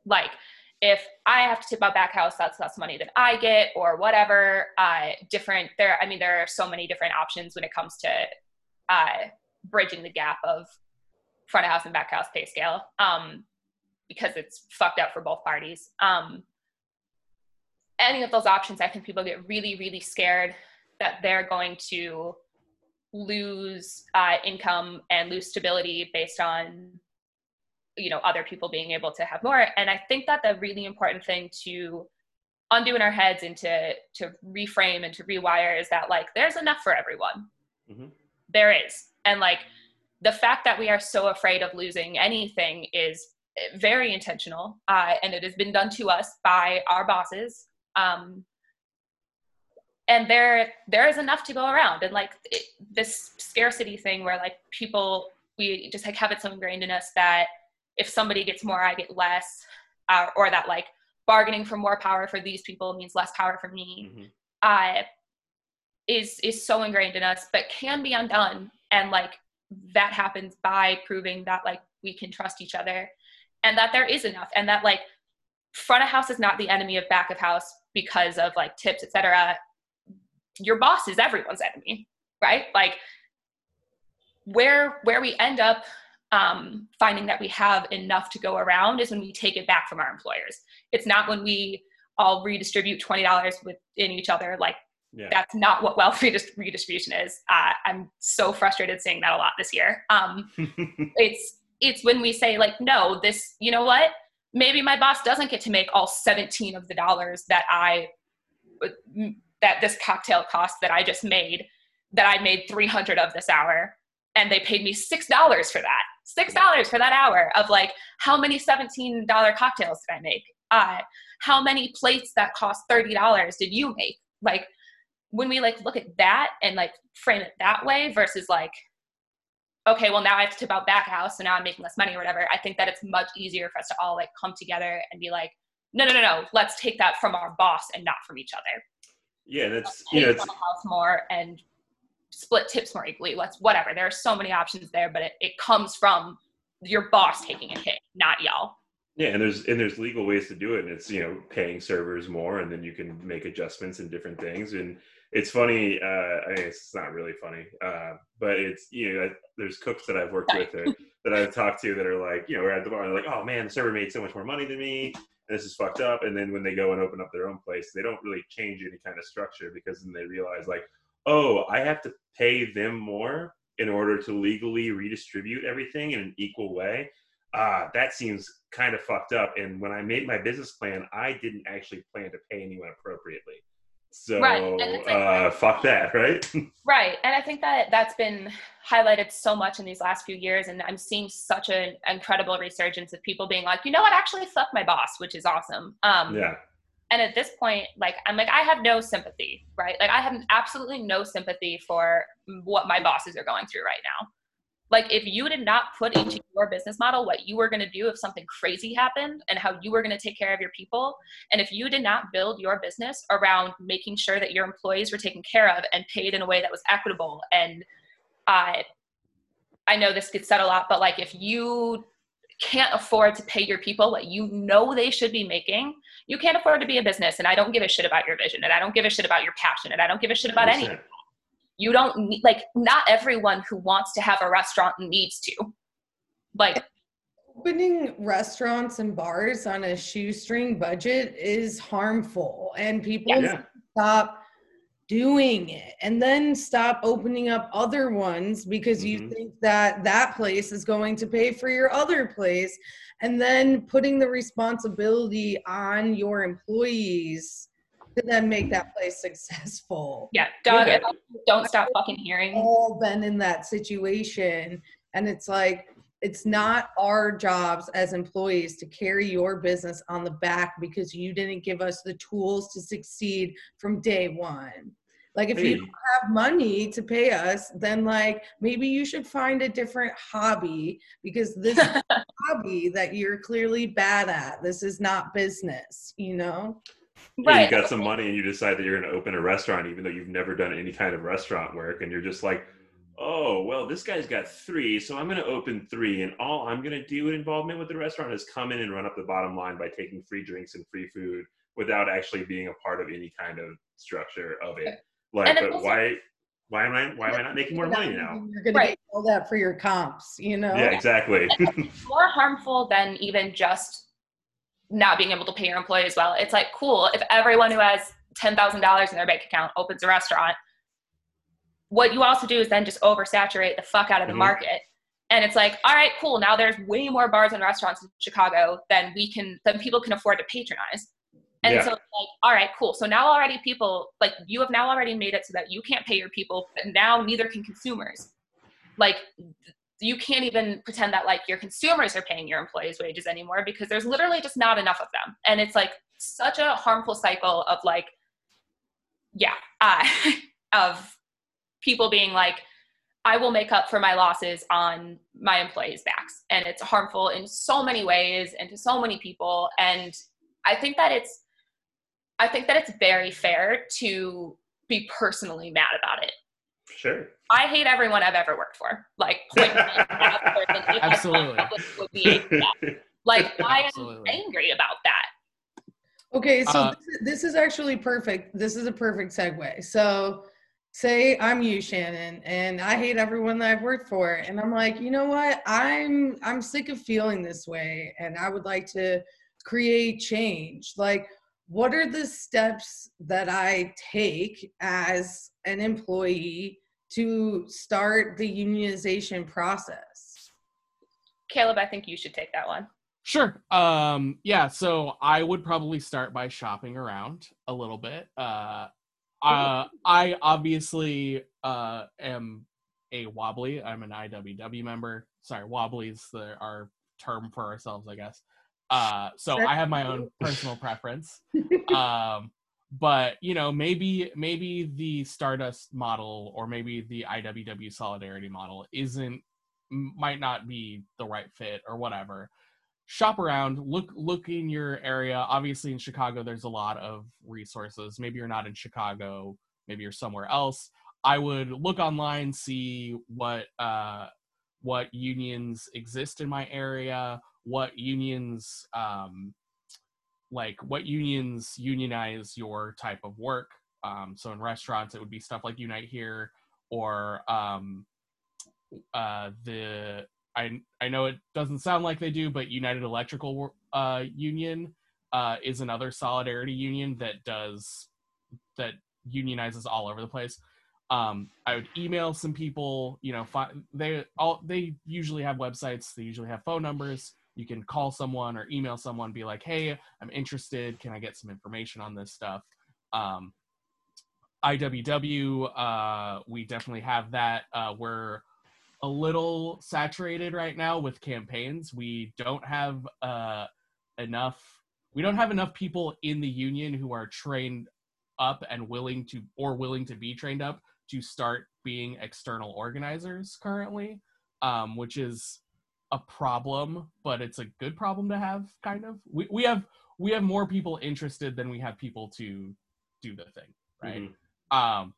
Like if I have to tip out back house, that's less money than I get, or whatever. Uh, different there. I mean, there are so many different options when it comes to uh, bridging the gap of front of house and back house pay scale um, because it's fucked up for both parties. Um, any of those options, I think people get really, really scared that they're going to lose uh, income and lose stability based on you know other people being able to have more and i think that the really important thing to undo in our heads and to to reframe and to rewire is that like there's enough for everyone mm-hmm. there is and like the fact that we are so afraid of losing anything is very intentional uh, and it has been done to us by our bosses um, and there there is enough to go around and like it, this scarcity thing where like people we just like have it so ingrained in us that if somebody gets more i get less uh, or that like bargaining for more power for these people means less power for me mm-hmm. uh, is is so ingrained in us but can be undone and like that happens by proving that like we can trust each other and that there is enough and that like front of house is not the enemy of back of house because of like tips etc your boss is everyone's enemy right? Like where where we end up um, finding that we have enough to go around is when we take it back from our employers. It's not when we all redistribute $20 within each other like yeah. That's not what wealth [laughs] redistribution is. Uh, I'm so frustrated seeing that a lot this year. Um, [laughs] it's it's when we say like, no, this, you know what? Maybe my boss doesn't get to make all 17 of the dollars that I that this cocktail cost that I just made. That I made 300 of this hour, and they paid me six dollars for that. Six dollars for that hour of like how many $17 cocktails did I make? Uh, how many plates that cost $30 did you make? Like when we like look at that and like frame it that way versus like okay well now i have to tip out back house so now i'm making less money or whatever i think that it's much easier for us to all like come together and be like no no no no let's take that from our boss and not from each other. Yeah that's you know it's house more and split tips more equally let's whatever there are so many options there but it, it comes from your boss taking a hit not y'all. Yeah, and there's and there's legal ways to do it, and it's you know paying servers more, and then you can make adjustments and different things, and it's funny. Uh, I mean, it's not really funny, uh, but it's you know, there's cooks that I've worked with or, [laughs] that I've talked to that are like, you know, we're at the bar, and they're like, oh man, the server made so much more money than me. And this is fucked up. And then when they go and open up their own place, they don't really change any kind of structure because then they realize like, oh, I have to pay them more in order to legally redistribute everything in an equal way. Ah, uh, that seems kind of fucked up. And when I made my business plan, I didn't actually plan to pay anyone appropriately. So right. like, uh, fuck that, right? [laughs] right. And I think that that's been highlighted so much in these last few years. And I'm seeing such an incredible resurgence of people being like, you know what, actually fuck my boss, which is awesome. Um, yeah. And at this point, like, I'm like, I have no sympathy, right? Like, I have absolutely no sympathy for what my bosses are going through right now. Like if you did not put into your business model what you were going to do if something crazy happened and how you were going to take care of your people, and if you did not build your business around making sure that your employees were taken care of and paid in a way that was equitable and uh, I know this gets said a lot, but like if you can't afford to pay your people what you know they should be making, you can't afford to be a business. And I don't give a shit about your vision, and I don't give a shit about your passion, and I don't give a shit about anything you don't need like not everyone who wants to have a restaurant needs to like opening restaurants and bars on a shoestring budget is harmful and people yeah. stop doing it and then stop opening up other ones because you mm-hmm. think that that place is going to pay for your other place and then putting the responsibility on your employees to then make that place [laughs] successful. Yeah, Doug, yeah. Don't stop fucking hearing. All been in that situation, and it's like it's not our jobs as employees to carry your business on the back because you didn't give us the tools to succeed from day one. Like if hey. you don't have money to pay us, then like maybe you should find a different hobby because this [laughs] hobby that you're clearly bad at. This is not business, you know? Right. you got some money and you decide that you're going to open a restaurant, even though you've never done any kind of restaurant work, and you're just like, oh, well, this guy's got three, so I'm going to open three, and all I'm going to do in involvement with the restaurant is come in and run up the bottom line by taking free drinks and free food without actually being a part of any kind of structure of it. Like, but also, why? Why am I? Why am I not making more money now? You're going right. to get all that for your comps, you know? Yeah, exactly. [laughs] more harmful than even just not being able to pay your employees well. It's like cool if everyone who has ten thousand dollars in their bank account opens a restaurant. What you also do is then just oversaturate the fuck out of the mm-hmm. market. And it's like, all right, cool. Now there's way more bars and restaurants in Chicago than we can than people can afford to patronize. And yeah. so like, all right, cool. So now already people like you have now already made it so that you can't pay your people, but now neither can consumers. Like you can't even pretend that like your consumers are paying your employees wages anymore because there's literally just not enough of them. And it's like such a harmful cycle of like yeah uh, [laughs] of people being like i will make up for my losses on my employees backs. And it's harmful in so many ways and to so many people. And i think that it's i think that it's very fair to be personally mad about it Sure. I hate everyone I've ever worked for. Like, point [laughs] absolutely. Like, [laughs] I am absolutely. angry about that. Okay, so uh, this, is actually perfect. This is a perfect segue. So, say I'm you, Shannon, and I hate everyone that I've worked for, and I'm like, you know what? I'm I'm sick of feeling this way, and I would like to create change. Like, what are the steps that I take as an employee to start the unionization process? Caleb, I think you should take that one. Sure. Um, yeah, so I would probably start by shopping around a little bit. Uh, uh, I obviously uh, am a wobbly. I'm an IWW member. Sorry, wobbly is the, our term for ourselves, I guess. Uh, so I have my own personal preference. [laughs] Um, but you know maybe maybe the stardust model or maybe the iww solidarity model isn't might not be the right fit or whatever. Shop around look look in your area. Obviously in chicago there's a lot of resources. Maybe you're not in chicago maybe you're somewhere else. I would look online see what uh what unions exist in my area what unions um like what unions unionize your type of work. Um, so in restaurants, it would be stuff like Unite Here or um, uh, the I I know it doesn't sound like they do, but United Electrical uh, Union uh, is another solidarity union that does that unionizes all over the place. Um, I would email some people. You know, fi- they all they usually have websites. They usually have phone numbers you can call someone or email someone be like hey i'm interested. Can i get some information on this stuff? Um, iww uh, we definitely have that. Uh, we're a little saturated right now with campaigns. We don't have uh, enough we don't have enough people in the union who are trained up and willing to or willing to be trained up to start being external organizers currently um, which is a problem, but it's a good problem to have, kind of. We we have we have more people interested than we have people to do the thing, right? Mm-hmm. Um,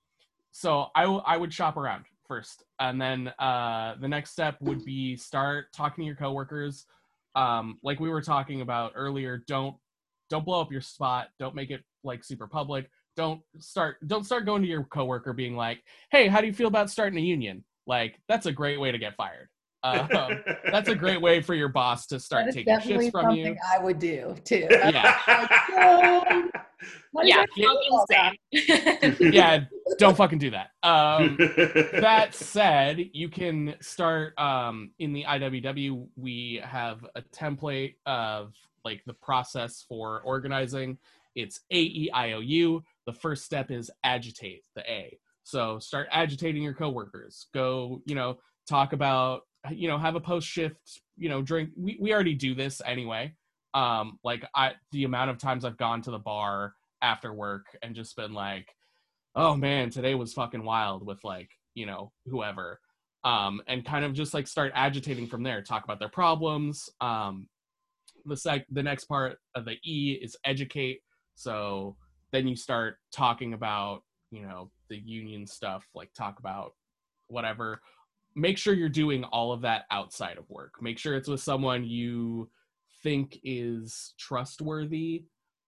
so I, w- I would shop around first, and then uh, the next step would be start talking to your coworkers. Um, like we were talking about earlier, don't don't blow up your spot. Don't make it like super public. Don't start don't start going to your coworker being like, "Hey, how do you feel about starting a union?" Like that's a great way to get fired. Um, that's a great way for your boss to start taking shifts from you. I would do too. [laughs] Yeah. yeah. [laughs] yeah. don't fucking do that. Um, [laughs] that said, you can start um, in the IWW. We have a template of like the process for organizing. It's A E I O U. The first step is agitate the A. So start agitating your coworkers. Go, you know, talk about, you know, have a post shift, you know, drink. We, we already do this anyway. Um, like I, the amount of times I've gone to the bar after work and just been like, oh man, today was fucking wild with like, you know, whoever. Um, and kind of just like start agitating from there, talk about their problems. Um, the sec the next part of the E is educate. So then you start talking about, you know, the union stuff, like talk about whatever. Make sure you're doing all of that outside of work. Make sure it's with someone you think is trustworthy,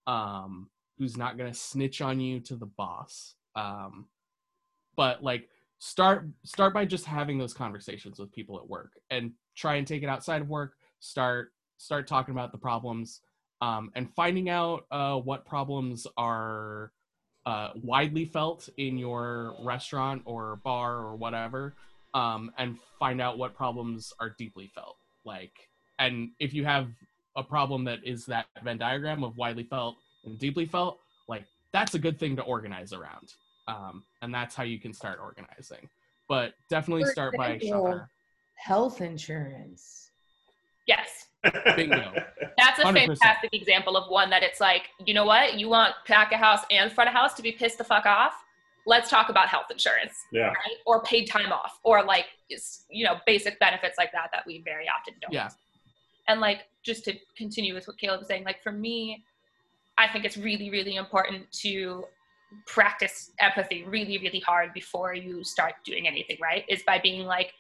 um, who's not going to snitch on you to the boss. Um, but like start start by just having those conversations with people at work and try and take it outside of work. Start start talking about the problems um, and finding out uh, what problems are uh, widely felt in your restaurant or bar or whatever, um, and find out what problems are deeply felt. Like, and if you have a problem that is that Venn diagram of widely felt and deeply felt, like that's a good thing to organize around. Um, and that's how you can start organizing. But definitely For start by example, health insurance. Yes. bingo. [laughs] That's a 100%. fantastic example of one that it's like, you know what? You want back of house and front of house to be pissed the fuck off? Let's talk about health insurance, yeah. right? Or paid time off, or like, is- you know, basic benefits like that that we very often don't. Yeah. And like, just to continue with what Caleb was saying, like for me, I think it's really, really important to practice empathy really, really hard before you start doing anything, right? Is by being like,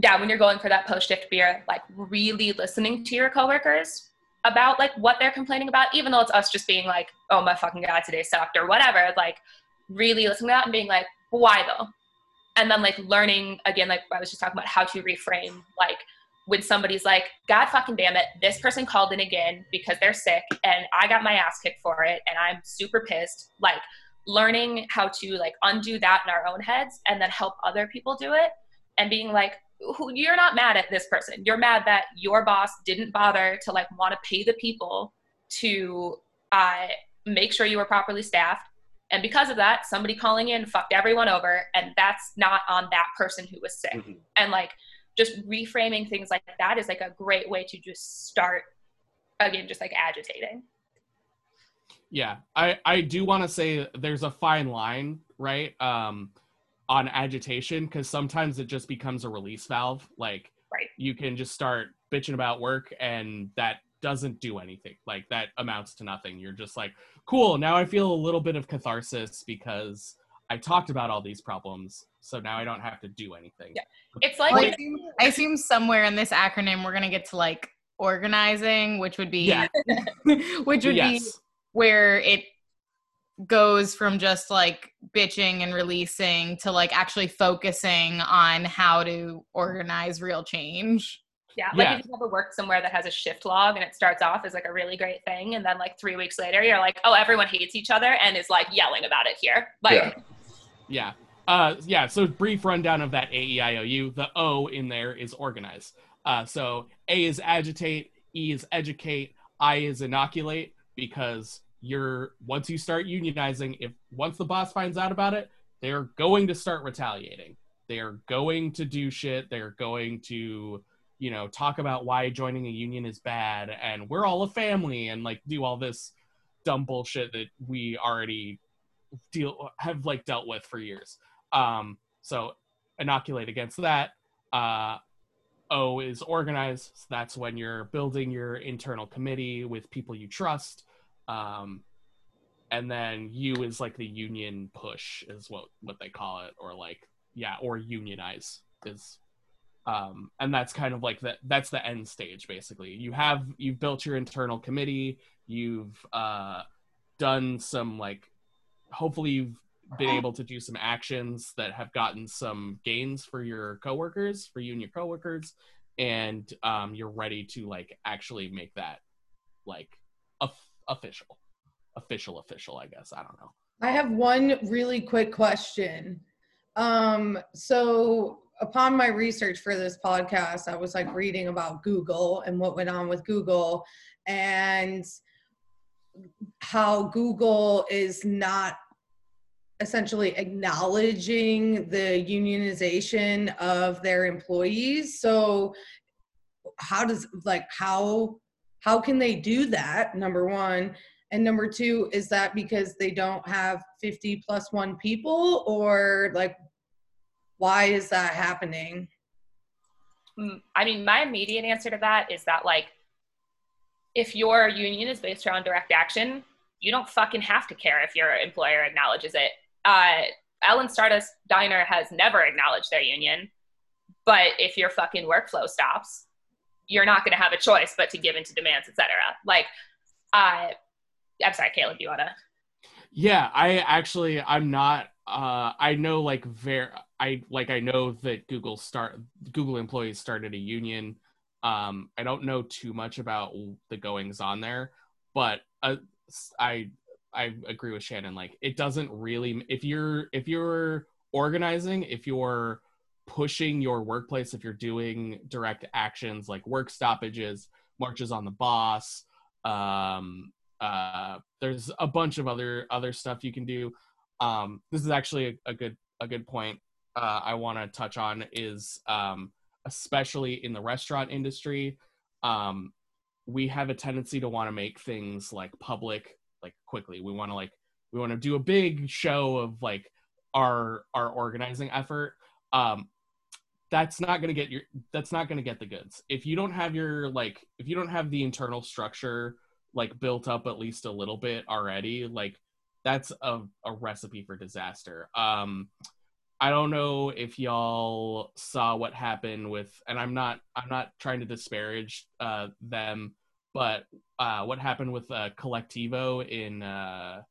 yeah, when you're going for that post shift beer, like really listening to your coworkers about like what they're complaining about, even though it's us just being like, oh my fucking god, today sucked or whatever, like really listening to that and being like, why though? And then like learning again, like I was just talking about how to reframe, like when somebody's like, God fucking damn it, this person called in again because they're sick and I got my ass kicked for it and I'm super pissed. Like learning how to like undo that in our own heads and then help other people do it and being like, who you're not mad at this person. You're mad that your boss didn't bother to like want to pay the people to uh, make sure you were properly staffed. And because of that, somebody calling in fucked everyone over, and that's not on that person who was sick. Mhm. And like just reframing things like that is like a great way to just start again, just like agitating. yeah i i do want to say there's a fine line right um on agitation because sometimes it just becomes a release valve like Right. you can just start bitching about work and that doesn't do anything like that amounts to nothing you're just like cool now i feel a little bit of catharsis because i talked about all these problems so now i don't have to do anything Yeah. It's like Well, I assume, I assume somewhere in this acronym we're gonna get to like organizing, which would be Yeah. [laughs] which would be where it goes from just like bitching and releasing to like actually focusing on how to organize real change. Yeah, like Yeah. if you ever worked somewhere that has a shift log and it starts off as like a really great thing, and then like three weeks later, you're like, oh, everyone hates each other and is like yelling about it here. Like, Yeah. Yeah. Uh, yeah. So brief rundown of that A E I O U. The O in there is organize. Uh, so A is agitate, E is educate, I is inoculate because you're once you start unionizing, if once the boss finds out about it, they're going to start retaliating. They're going to do shit. They're going to, you know, talk about why joining a union is bad and we're all a family and like do all this dumb bullshit that we already deal have like dealt with for years. Um, so inoculate against that. Uh, o is organized So that's when you're building your internal committee with people you trust. Um, and then U is like the union push is what what they call it, or like yeah, or unionize is. Um, and that's kind of like that. That's the end stage, basically. You have you've built your internal committee. You've uh, done some like hopefully you've been able to do some actions that have gotten some gains for your coworkers for you and your coworkers and um, you're ready to like actually make that like of- official official official i guess i don't know I have one really quick question. Um, so upon my research for this podcast, I was like reading about Google and what went on with Google and how Google is not essentially acknowledging the unionization of their employees. So how does like how how can they do that? Number 1, and number 2 is that because they don't have 50 plus 1 people or like why is that happening? Mm, I mean, my immediate answer to that is that like if your union is based around direct action, you don't fucking have to care if your employer acknowledges it. Uh, Ellen Stardust Diner has never acknowledged their union, but if your fucking workflow stops, you're not going to have a choice but to give into demands, etc. Like, uh, I'm sorry, Caleb, you wanna? Yeah, I actually I'm not. Uh, I know like very I like I know that Google start Google employees started a union. Um, I don't know too much about the goings on there, but uh, I I agree with Shannon. Like it doesn't really if you're if you're organizing, if you're pushing your workplace, if you're doing direct actions like work stoppages, marches on the boss, um, uh, there's a bunch of other other stuff you can do. Um, this is actually a, a good a good point uh, I want to touch on is um, especially in the restaurant industry, um, we have a tendency to want to make things like public like quickly. We want to like we want to do a big show of like our our organizing effort. Um, that's not going to get your that's not going to get the goods if you don't have your like if you don't have the internal structure like built up at least a little bit already like that's a, a recipe for disaster um I don't know if y'all saw what happened with, and I'm not I'm not trying to disparage uh, them, but uh, what happened with uh, Colectivo in uh,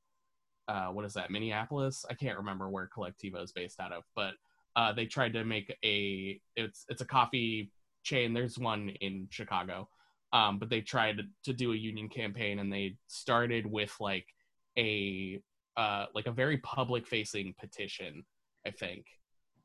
uh, what is that Minneapolis? I can't remember where Colectivo is based out of, but uh, they tried to make a it's it's a coffee chain. There's one in Chicago, um, but they tried to do a union campaign, and they started with like a uh, like a very public facing petition I think.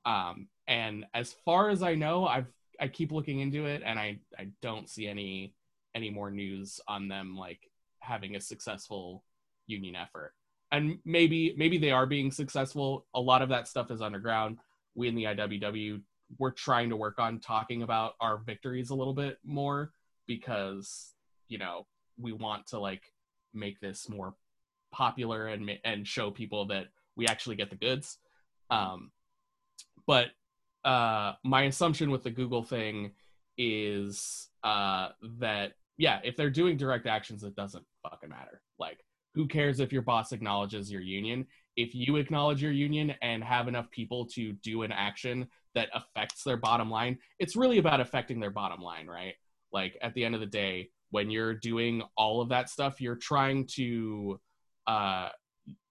Um, and as far as I know, I've I keep looking into it, and I I don't see any any more news on them like having a successful union effort. And maybe maybe they are being successful. A lot of that stuff is underground. We in the IWW we're trying to work on talking about our victories a little bit more because you know we want to like make this more popular and and show people that we actually get the goods um, but uh, my assumption with the Google thing is uh, that yeah, if they're doing direct actions, it doesn't fucking matter. Like, who cares if your boss acknowledges your union? If you acknowledge your union and have enough people to do an action that affects their bottom line, it's really about affecting their bottom line, right? Like at the end of the day, when you're doing all of that stuff, you're trying to uh,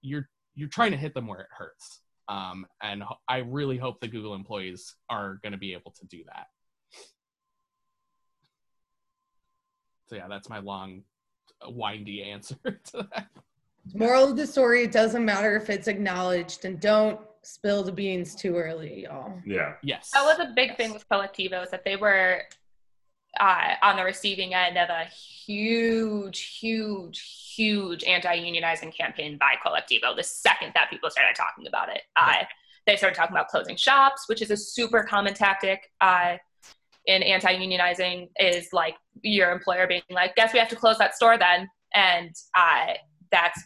you're you're trying to hit them where it hurts um, and I really hope the Google employees are going to be able to do that. So yeah, that's my long, windy answer [laughs] to that. Moral of the story: It doesn't matter if it's acknowledged, and don't spill the beans too early, y'all. Yeah. Yes. That was a big yes. thing with Colectivo is that they were uh, on the receiving end of a huge, huge, huge anti-unionizing campaign by Colectivo. The second that people started talking about it, uh, they started talking about closing shops, which is a super common tactic uh, in anti-unionizing. Is like your employer being like, "Guess we have to close that store then," and uh, that's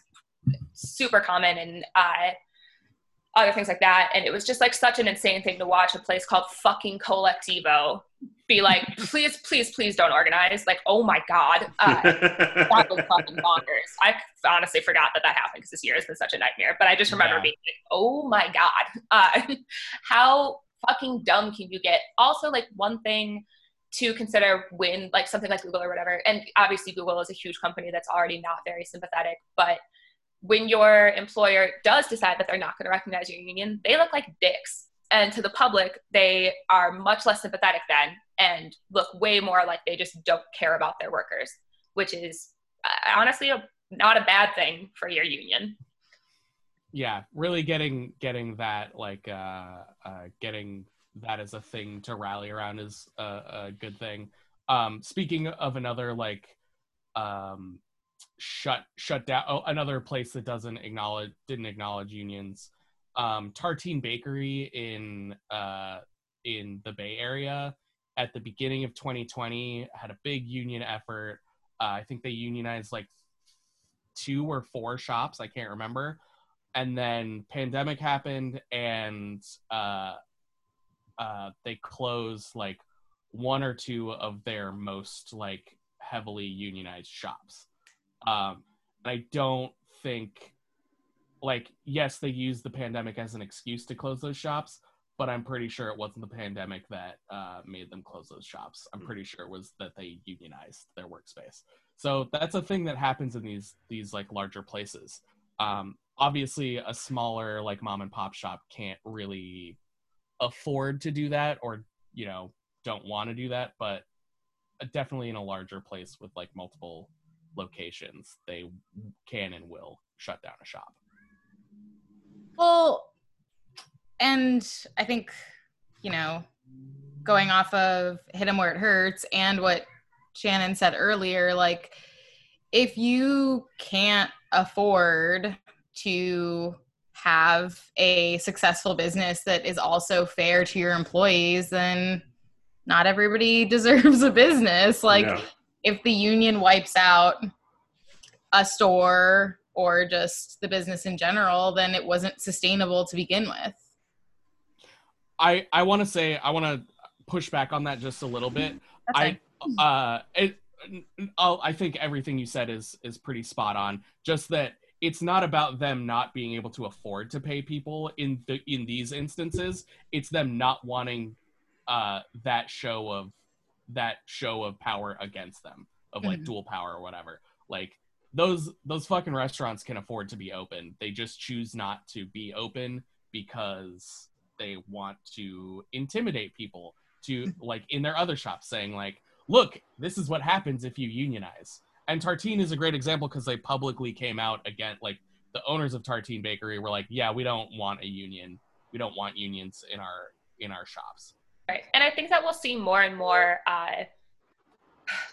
super common and uh, other things like that. And it was just like such an insane thing to watch a place called fucking Colectivo be like, please, please, please don't organize. Like, oh my God. Uh, [laughs] that was fucking bonkers. I honestly forgot that that happened because this year has been such a nightmare. But I just remember yeah. being like, oh my God. Uh, [laughs] how fucking dumb can you get? Also, like, one thing to consider when, like, something like Google or whatever, and obviously Google is a huge company that's already not very sympathetic, but when your employer does decide that they're not going to recognize your union, they look like dicks. And to the public, they are much less sympathetic then and look way more like they just don't care about their workers, which is uh, honestly a, not a bad thing for your union. yeah, really getting getting that like uh, uh, getting that as a thing to rally around is a, a good thing. Um, speaking of another like um, shut shut down oh, another place that doesn't acknowledge didn't acknowledge unions um, tartine bakery in uh, in the bay area at the beginning of 2020 had a big union effort. Uh, i think they unionized like two or four shops i can't remember. And then pandemic happened and uh, uh, they closed like one or two of their most like heavily unionized shops. Um, and i don't think like yes they used the pandemic as an excuse to close those shops but i'm pretty sure it wasn't the pandemic that uh, made them close those shops. I'm pretty sure it was that they unionized their workspace. So that's a thing that happens in these these like larger places. Um, obviously a smaller like mom and pop shop can't really afford to do that or you know don't want to do that but definitely in a larger place with like multiple locations they can and will shut down a shop well, and I think, you know, going off of hit him where it hurts and what Shannon said earlier, like if you can't afford to have a successful business that is also fair to your employees, then not everybody [laughs] deserves a business. Like no. if the union wipes out a store or just the business in general, then it wasn't sustainable to begin with. I I want to say I want to push back on that just a little bit. I uh it I'll, I think everything you said is is pretty spot on. Just that it's not about them not being able to afford to pay people in the in these instances. It's them not wanting uh that show of that show of power against them of like mm-hmm. dual power or whatever. Like those those fucking restaurants can afford to be open. They just choose not to be open because they want to intimidate people to like in their other shops saying like, "Look, this is what happens if you unionize." And Tartine is a great example because they publicly came out again like the owners of Tartine Bakery were like, "Yeah, we don't want a union. We don't want unions in our in our shops." Right. And I think that we'll see more and more uh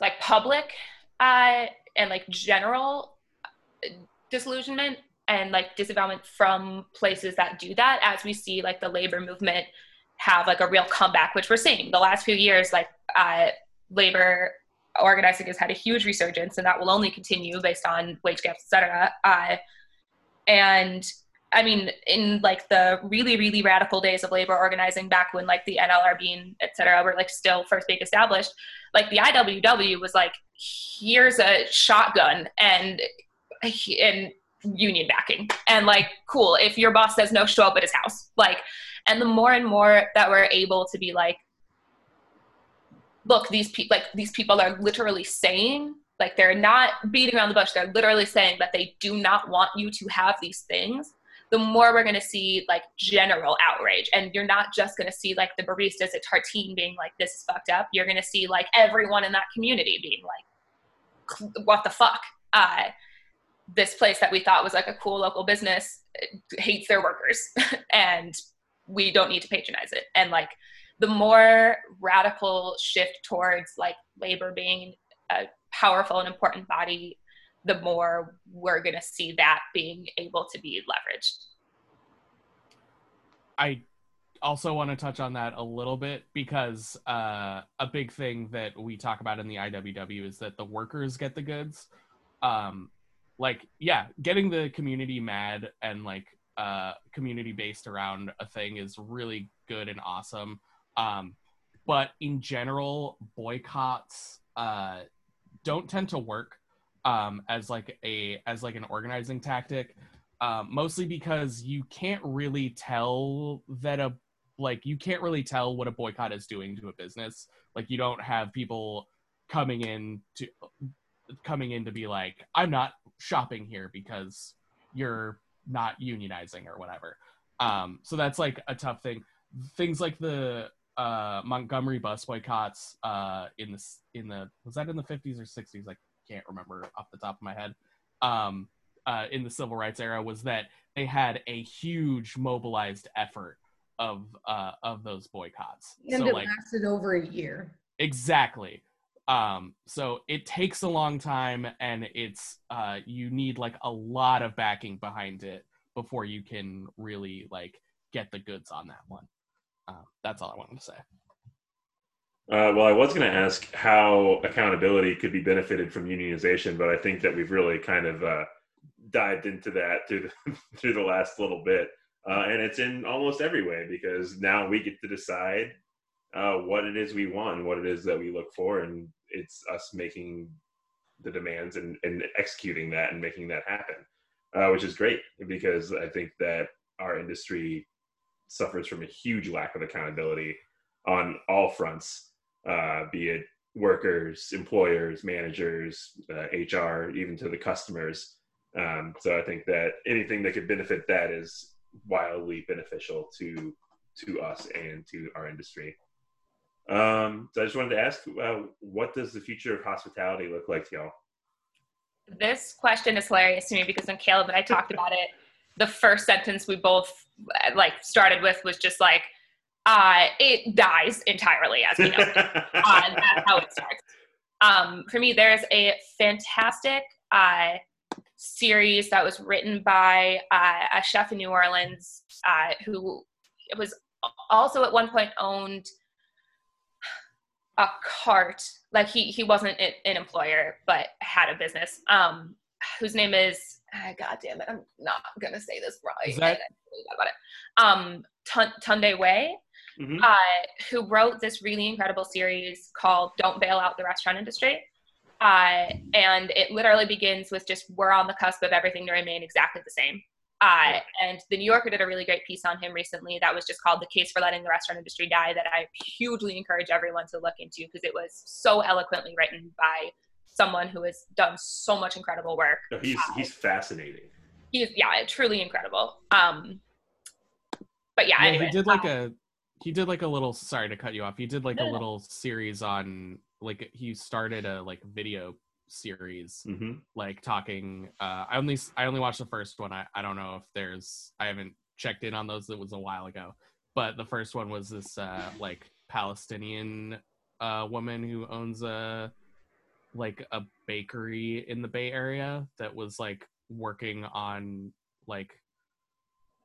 like public uh and like general disillusionment and like disavowalment from places that do that as we see like the labor movement have like a real comeback which we're seeing. The last few years like uh, labor organizing has had a huge resurgence and that will only continue based on wage gaps etc uh, and I mean, in like the really, really radical days of labor organizing back when like the NLRB and et cetera were like still first being established, like the IWW was like, here's a shotgun and and union backing. And like cool if your boss says no show up at his house. Like and the more and more that we're able to be like look these people like these people are literally saying like they're not beating around the bush. They're literally saying that they do not want you to have these things the more we're going to see like general outrage. And you're not just going to see like the baristas at Tartine being like, this is fucked up. You're going to see like everyone in that community being like, what the fuck? Uh, this place that we thought was like a cool local business hates their workers [laughs] and we don't need to patronize it. And like the more radical shift towards like labor being a powerful and important body the more we're going to see that being able to be leveraged. I also want to touch on that a little bit because uh, a big thing that we talk about in the IWW is that the workers get the goods. Um, like, yeah, getting the community mad and like uh, community based around a thing is really good and awesome. Um, but in general, boycotts uh, don't tend to work um, as like a as like an organizing tactic um, mostly because you can't really tell that a like you can't really tell what a boycott is doing to a business. Like you don't have people coming in to coming in to be like i'm not shopping here because you're not unionizing or whatever. Um, so that's like a tough thing. Things like the uh, montgomery bus boycotts uh, in the in the was that in the 50s or 60s like can't remember off the top of my head. Um, uh, in the civil rights era was that they had a huge mobilized effort of uh, of those boycotts. And so, it like, lasted over a year. Exactly. Um, so it takes a long time, and it's uh, you need like a lot of backing behind it before you can really like get the goods on that one. Uh, that's all I wanted to say. Uh, well, I was going to ask how accountability could be benefited from unionization, but I think that we've really kind of uh, dived into that through the, [laughs] through the last little bit, uh, and it's in almost every way because now we get to decide uh, what it is we want, what it is that we look for, and it's us making the demands and, and executing that and making that happen, uh, which is great because I think that our industry suffers from a huge lack of accountability on all fronts, uh, be it workers, employers, managers, uh, HR, even to the customers. Um, so I think that anything that could benefit that is wildly beneficial to to us and to our industry. Um, so I just wanted to ask, uh, what does the future of hospitality look like to y'all? This question is hilarious to me because when Caleb and I talked about it, the first sentence we both like started with was just like, uh, it dies entirely as we know. [laughs] uh, that's how it starts. Um, for me, there's a fantastic uh, series that was written by uh, a chef in New Orleans uh, who was also at one point owned a cart. Like he he wasn't an employer, but had a business. Um, whose name is uh, God damn it, I'm not gonna say this right. That- about it. Um, Tunde Wey. Mm-hmm. Uh, who wrote this really incredible series called Don't Bail Out the Restaurant Industry. Uh, and it literally begins with just we're on the cusp of everything to remain exactly the same. Uh, and the New Yorker did a really great piece on him recently that was just called The Case for Letting the Restaurant Industry Die that I hugely encourage everyone to look into because it was so eloquently written by someone who has done so much incredible work. No, he's, uh, he's fascinating. He's, yeah, truly incredible. Um, but yeah, yeah anyway, he did like uh, a, he did like a little, sorry to cut you off. He did like no, a little no. series on like, he started a like video series mm-hmm. like talking uh i only i only watched the first one I, I don't know if there's i haven't checked in on those it was a while ago but the first one was this uh like palestinian uh woman who owns a like a bakery in the bay area that was like working on like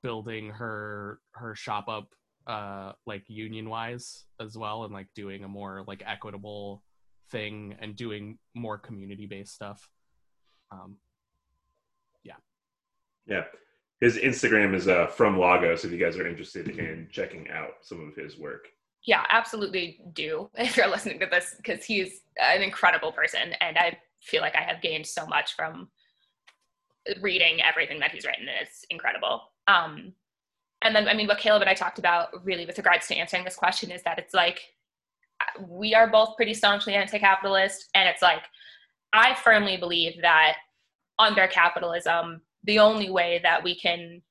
building her her shop up uh like union wise as well and like doing a more like equitable thing and doing more community based stuff. Um, yeah. Yeah. His Instagram is uh, from Lagos if you guys are interested in checking out some of his work. Yeah, absolutely do [laughs] if you're listening to this because he's an incredible person and I feel like I have gained so much from reading everything that he's written. It's incredible. Um, and then, I mean, what Caleb and I talked about really with regards to answering this question is that it's like we are both pretty staunchly anti-capitalist. And it's like i firmly believe that under capitalism the only way that we can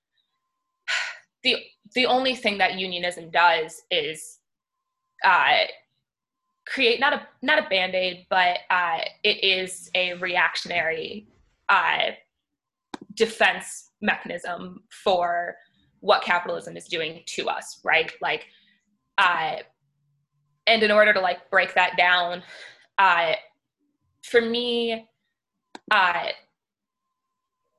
[sighs] the the only thing that unionism does is uh, create not a not a band-aid but uh, it is a reactionary uh, defense mechanism for what capitalism is doing to us right? Like uh, and in order to like break that down uh, for me uh,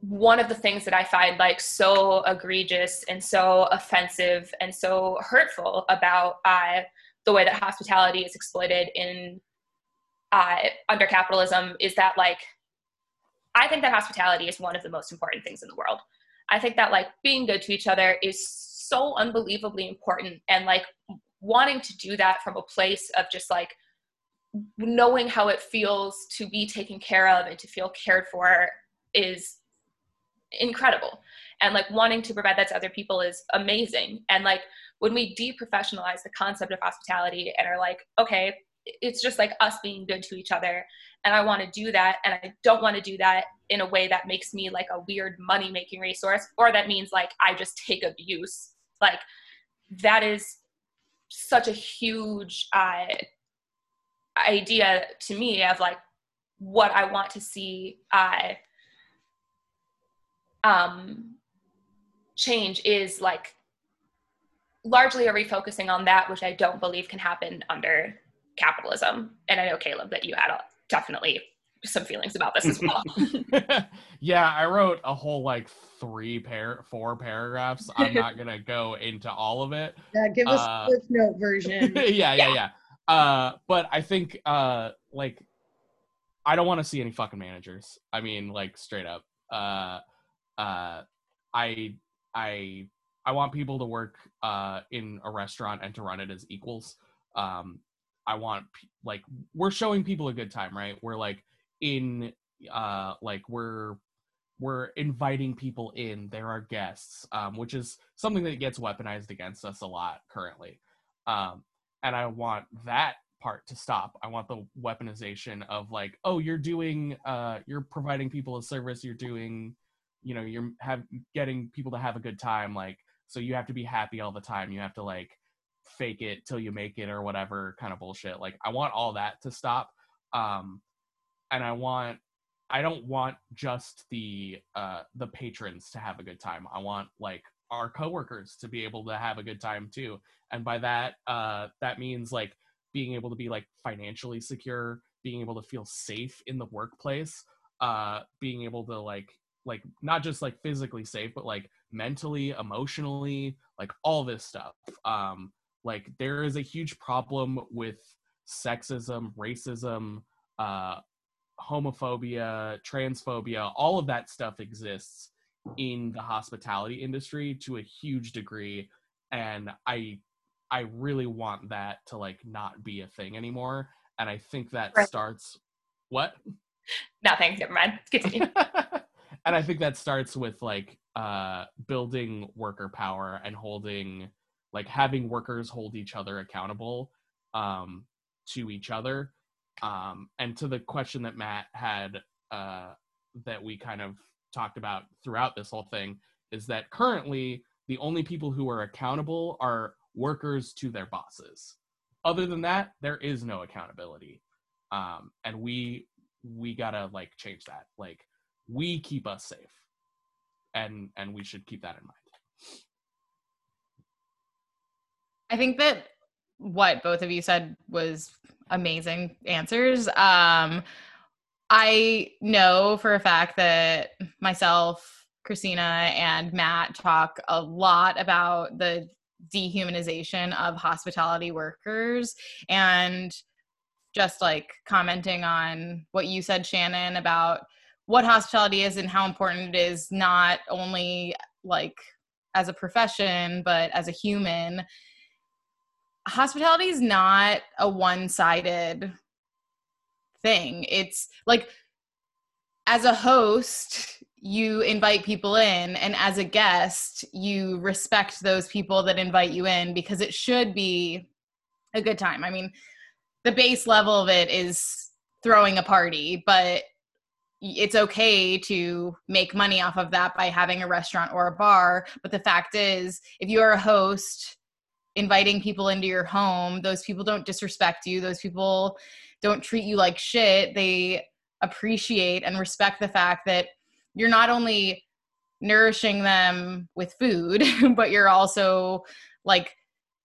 one of the things that i find like so egregious and so offensive and so hurtful about uh, the way that hospitality is exploited in uh, under capitalism is that like i think that hospitality is one of the most important things in the world i think that like being good to each other is so unbelievably important and like wanting to do that from a place of just like knowing how it feels to be taken care of and to feel cared for is incredible. And like wanting to provide that to other people is amazing. And like when we deprofessionalize the concept of hospitality and are like okay it's just like us being good to each other and i want to do that and i don't want to do that in a way that makes me like a weird money making resource or that means like i just take abuse. Like that is such a huge uh, idea to me of like what I want to see uh, um, change is like largely a refocusing on that, which I don't believe can happen under capitalism. And I know Caleb that you had a, definitely some feelings about this as [laughs] well. [laughs] yeah, I wrote a whole like three pair, four paragraphs. I'm not gonna go into all of it. Yeah, give us uh, a note version. [laughs] yeah, yeah, yeah. Uh, but I think uh, like I don't want to see any fucking managers. I mean, like straight up. Uh, uh, I I I want people to work uh in a restaurant and to run it as equals. Um, I want like we're showing people a good time, right? We're like in uh like we're we're inviting people in. There are guests um which is something that gets weaponized against us a lot currently. Um and i want that part to stop. I want the weaponization of like oh you're doing uh you're providing people a service. You're doing you know you're have getting people to have a good time. Like so you have to be happy all the time. You have to like fake it till you make it or whatever kind of bullshit like i want all that to stop um and I want I don't want just the uh the patrons to have a good time. I want like our coworkers to be able to have a good time too. And by that uh that means like being able to be like financially secure, being able to feel safe in the workplace, uh being able to like like not just like physically safe but like mentally, emotionally, like all this stuff. Um like there is a huge problem with sexism, racism, uh homophobia, transphobia, all of that stuff exists in the hospitality industry to a huge degree and I I really want that to like not be a thing anymore and I think that right. starts what? Nothing, never mind. Continue. [laughs] and I think that starts with like uh building worker power and holding like having workers hold each other accountable um to each other um, and to the question that Matt had uh, that we kind of talked about throughout this whole thing is that currently the only people who are accountable are workers to their bosses. Other than that, there is no accountability. Um, and we we gotta like change that. Like we keep us safe, and and we should keep that in mind. I think that what both of you said was amazing answers. Um, I know for a fact that myself, Christina, and Matt talk a lot about the dehumanization of hospitality workers and just like commenting on what you said, Shannon, about what hospitality is and how important it is, not only like as a profession, but as a human hospitality is not a one-sided thing. It's like as a host, you invite people in and as a guest, you respect those people that invite you in because it should be a good time. I mean, the base level of it is throwing a party, but it's okay to make money off of that by having a restaurant or a bar. But the fact is, if you're a host inviting people into your home. Those people don't disrespect you. Those people don't treat you like shit. They appreciate and respect the fact that you're not only nourishing them with food [laughs] but you're also like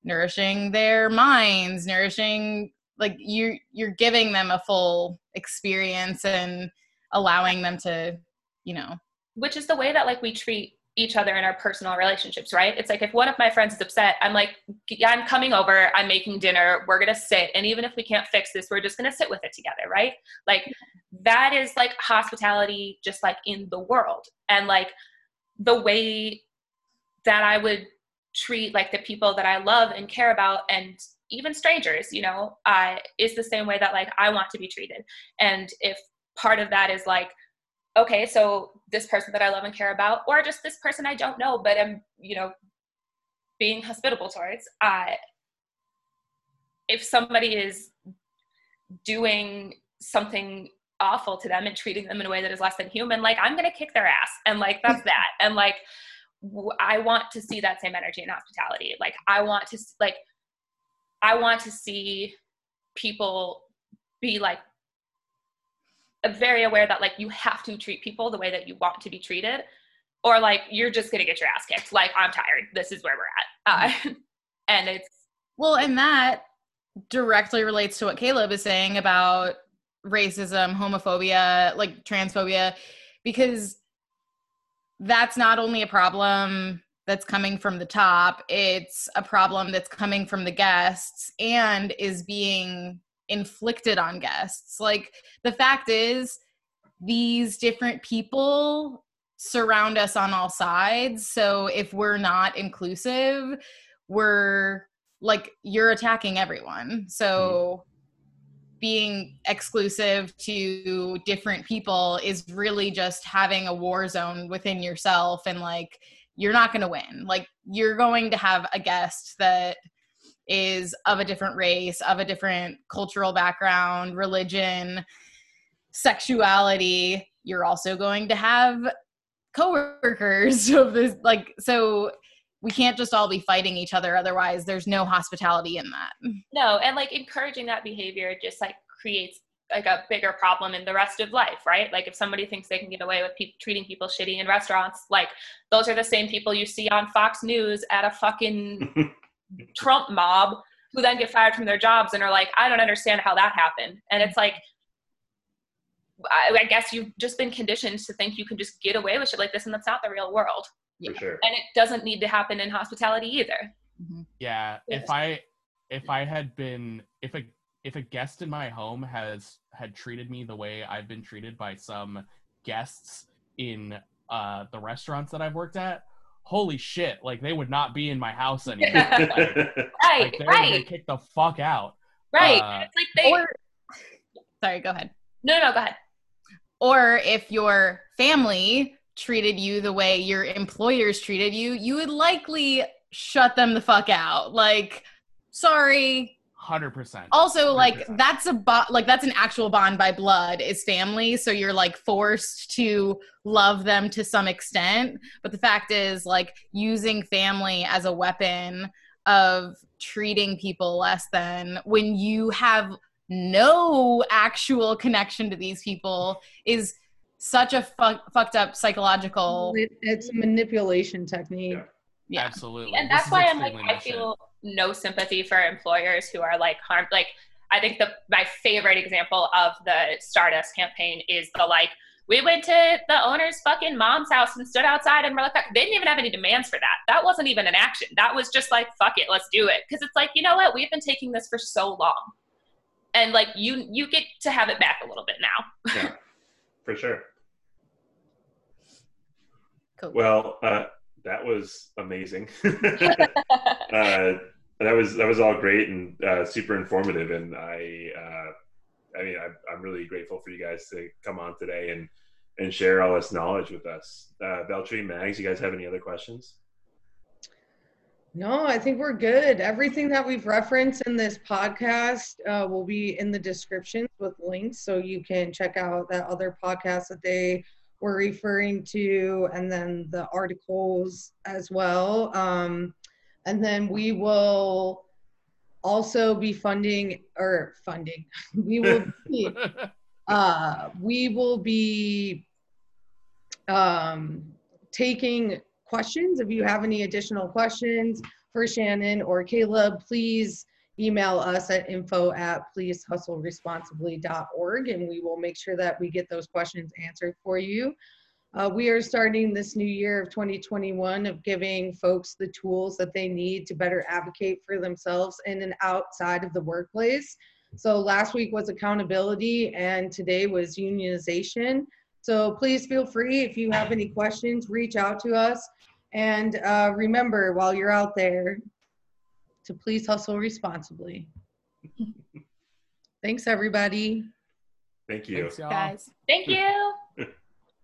nourishing their minds nourishing like you're you're giving them a full experience and allowing them to you know. Which is the way that like we treat each other in our personal relationships, right? It's like if one of my friends is upset, I'm like, I'm coming over, I'm making dinner, we're gonna sit. And even if we can't fix this, we're just gonna sit with it together, right? Like that is like hospitality just like in the world. And like the way that I would treat like the people that I love and care about and even strangers, you know, uh, is the same way that like I want to be treated. And if part of that is like, okay, so this person that I love and care about, or just this person I don't know, but I'm, you know, being hospitable towards, uh, if somebody is doing something awful to them and treating them in a way that is less than human, like I'm gonna kick their ass, and like that's [laughs] that, and like I want to see that same energy in hospitality. Like I want to like I want to see people be like very aware that like you have to treat people the way that you want to be treated or like you're just gonna get your ass kicked. Like I'm tired. This is where we're at. Uh, [laughs] and it's well, and that directly relates to what Caleb is saying about racism, homophobia, like transphobia, because that's not only a problem that's coming from the top, it's a problem that's coming from the guests and is being inflicted on guests. Like the fact is, these different people surround us on all sides. So if we're not inclusive, we're like, you're attacking everyone. So mm-hmm. being exclusive to different people is really just having a war zone within yourself and like, you're not going to win. Like, you're going to have a guest that is of a different race, of a different cultural background, religion, sexuality. You're also going to have coworkers [laughs] of this like so we can't just all be fighting each other. Otherwise there's no hospitality in that. No and like encouraging that behavior just like creates like a bigger problem in the rest of life right? Like if somebody thinks they can get away with pe- treating people shitty in restaurants like those are the same people you see on fox news at a fucking [laughs] Trump mob who then get fired from their jobs and are like, I don't understand how that happened. And it's like, I, I, guess you've just been conditioned to think you can just get away with shit like this, and that's not the real world. For sure. And it doesn't need to happen in hospitality either. Mm-hmm. Yeah. Yes. If I if I had been if a if a guest in my home has had treated me the way I've been treated by some guests in uh, the restaurants that I've worked at, holy shit, like they would not be in my house anymore. [laughs] like, right, like they right. Would kick the fuck out. Right. Uh, it's like they. Or, sorry, go ahead. No, no, go ahead. Or if your family treated you the way your employers treated you, you would likely shut them the fuck out. Like, sorry, Hundred percent. Also, 100%. like that's a bond, like that's an actual bond by blood is family. So you're like forced to love them to some extent. But the fact is, like using family as a weapon of treating people less than when you have no actual connection to these people is such a fu- fucked up psychological. It, it's a manipulation technique. Yeah. Yeah. Absolutely. And that's why I'm like, I feel no sympathy for employers who are like harmed. Like, I think the my favorite example of the Stardust campaign is the like we went to the owner's fucking mom's house and stood outside and we're like, they didn't even have any demands for that. That wasn't even an action. That was just like, fuck it, let's do it. Because it's like, you know what? We've been taking this for so long, and like you you get to have it back a little bit now. [laughs] yeah, for sure. Cool. Well, uh, that was amazing. [laughs] [laughs] uh, that was that was all great and uh, super informative, and I uh, I mean I, am really grateful for you guys to come on today and and share all this knowledge with us. Uh, Veltri, Mags, you guys have any other questions? No, I think we're good. Everything that we've referenced in this podcast uh, will be in the description with links, so you can check out that other podcast that they were referring to, and then the articles as well. Um, and then we will also be funding or funding. [laughs] We will be, [laughs] uh, we will be um, taking questions. If you have any additional questions for Shannon or Caleb, please email us at info at pleasehustleresponsibly.org and we will make sure that we get those questions answered for you. Uh, we are starting this new year of 2021 of giving folks the tools that they need to better advocate for themselves in and outside of the workplace. So last week was accountability and today was unionization. So please feel free if you have any questions, reach out to us. And uh, remember, while you're out there, to please hustle responsibly. Thanks, everybody. Thank you. Thanks, guys. Thank you.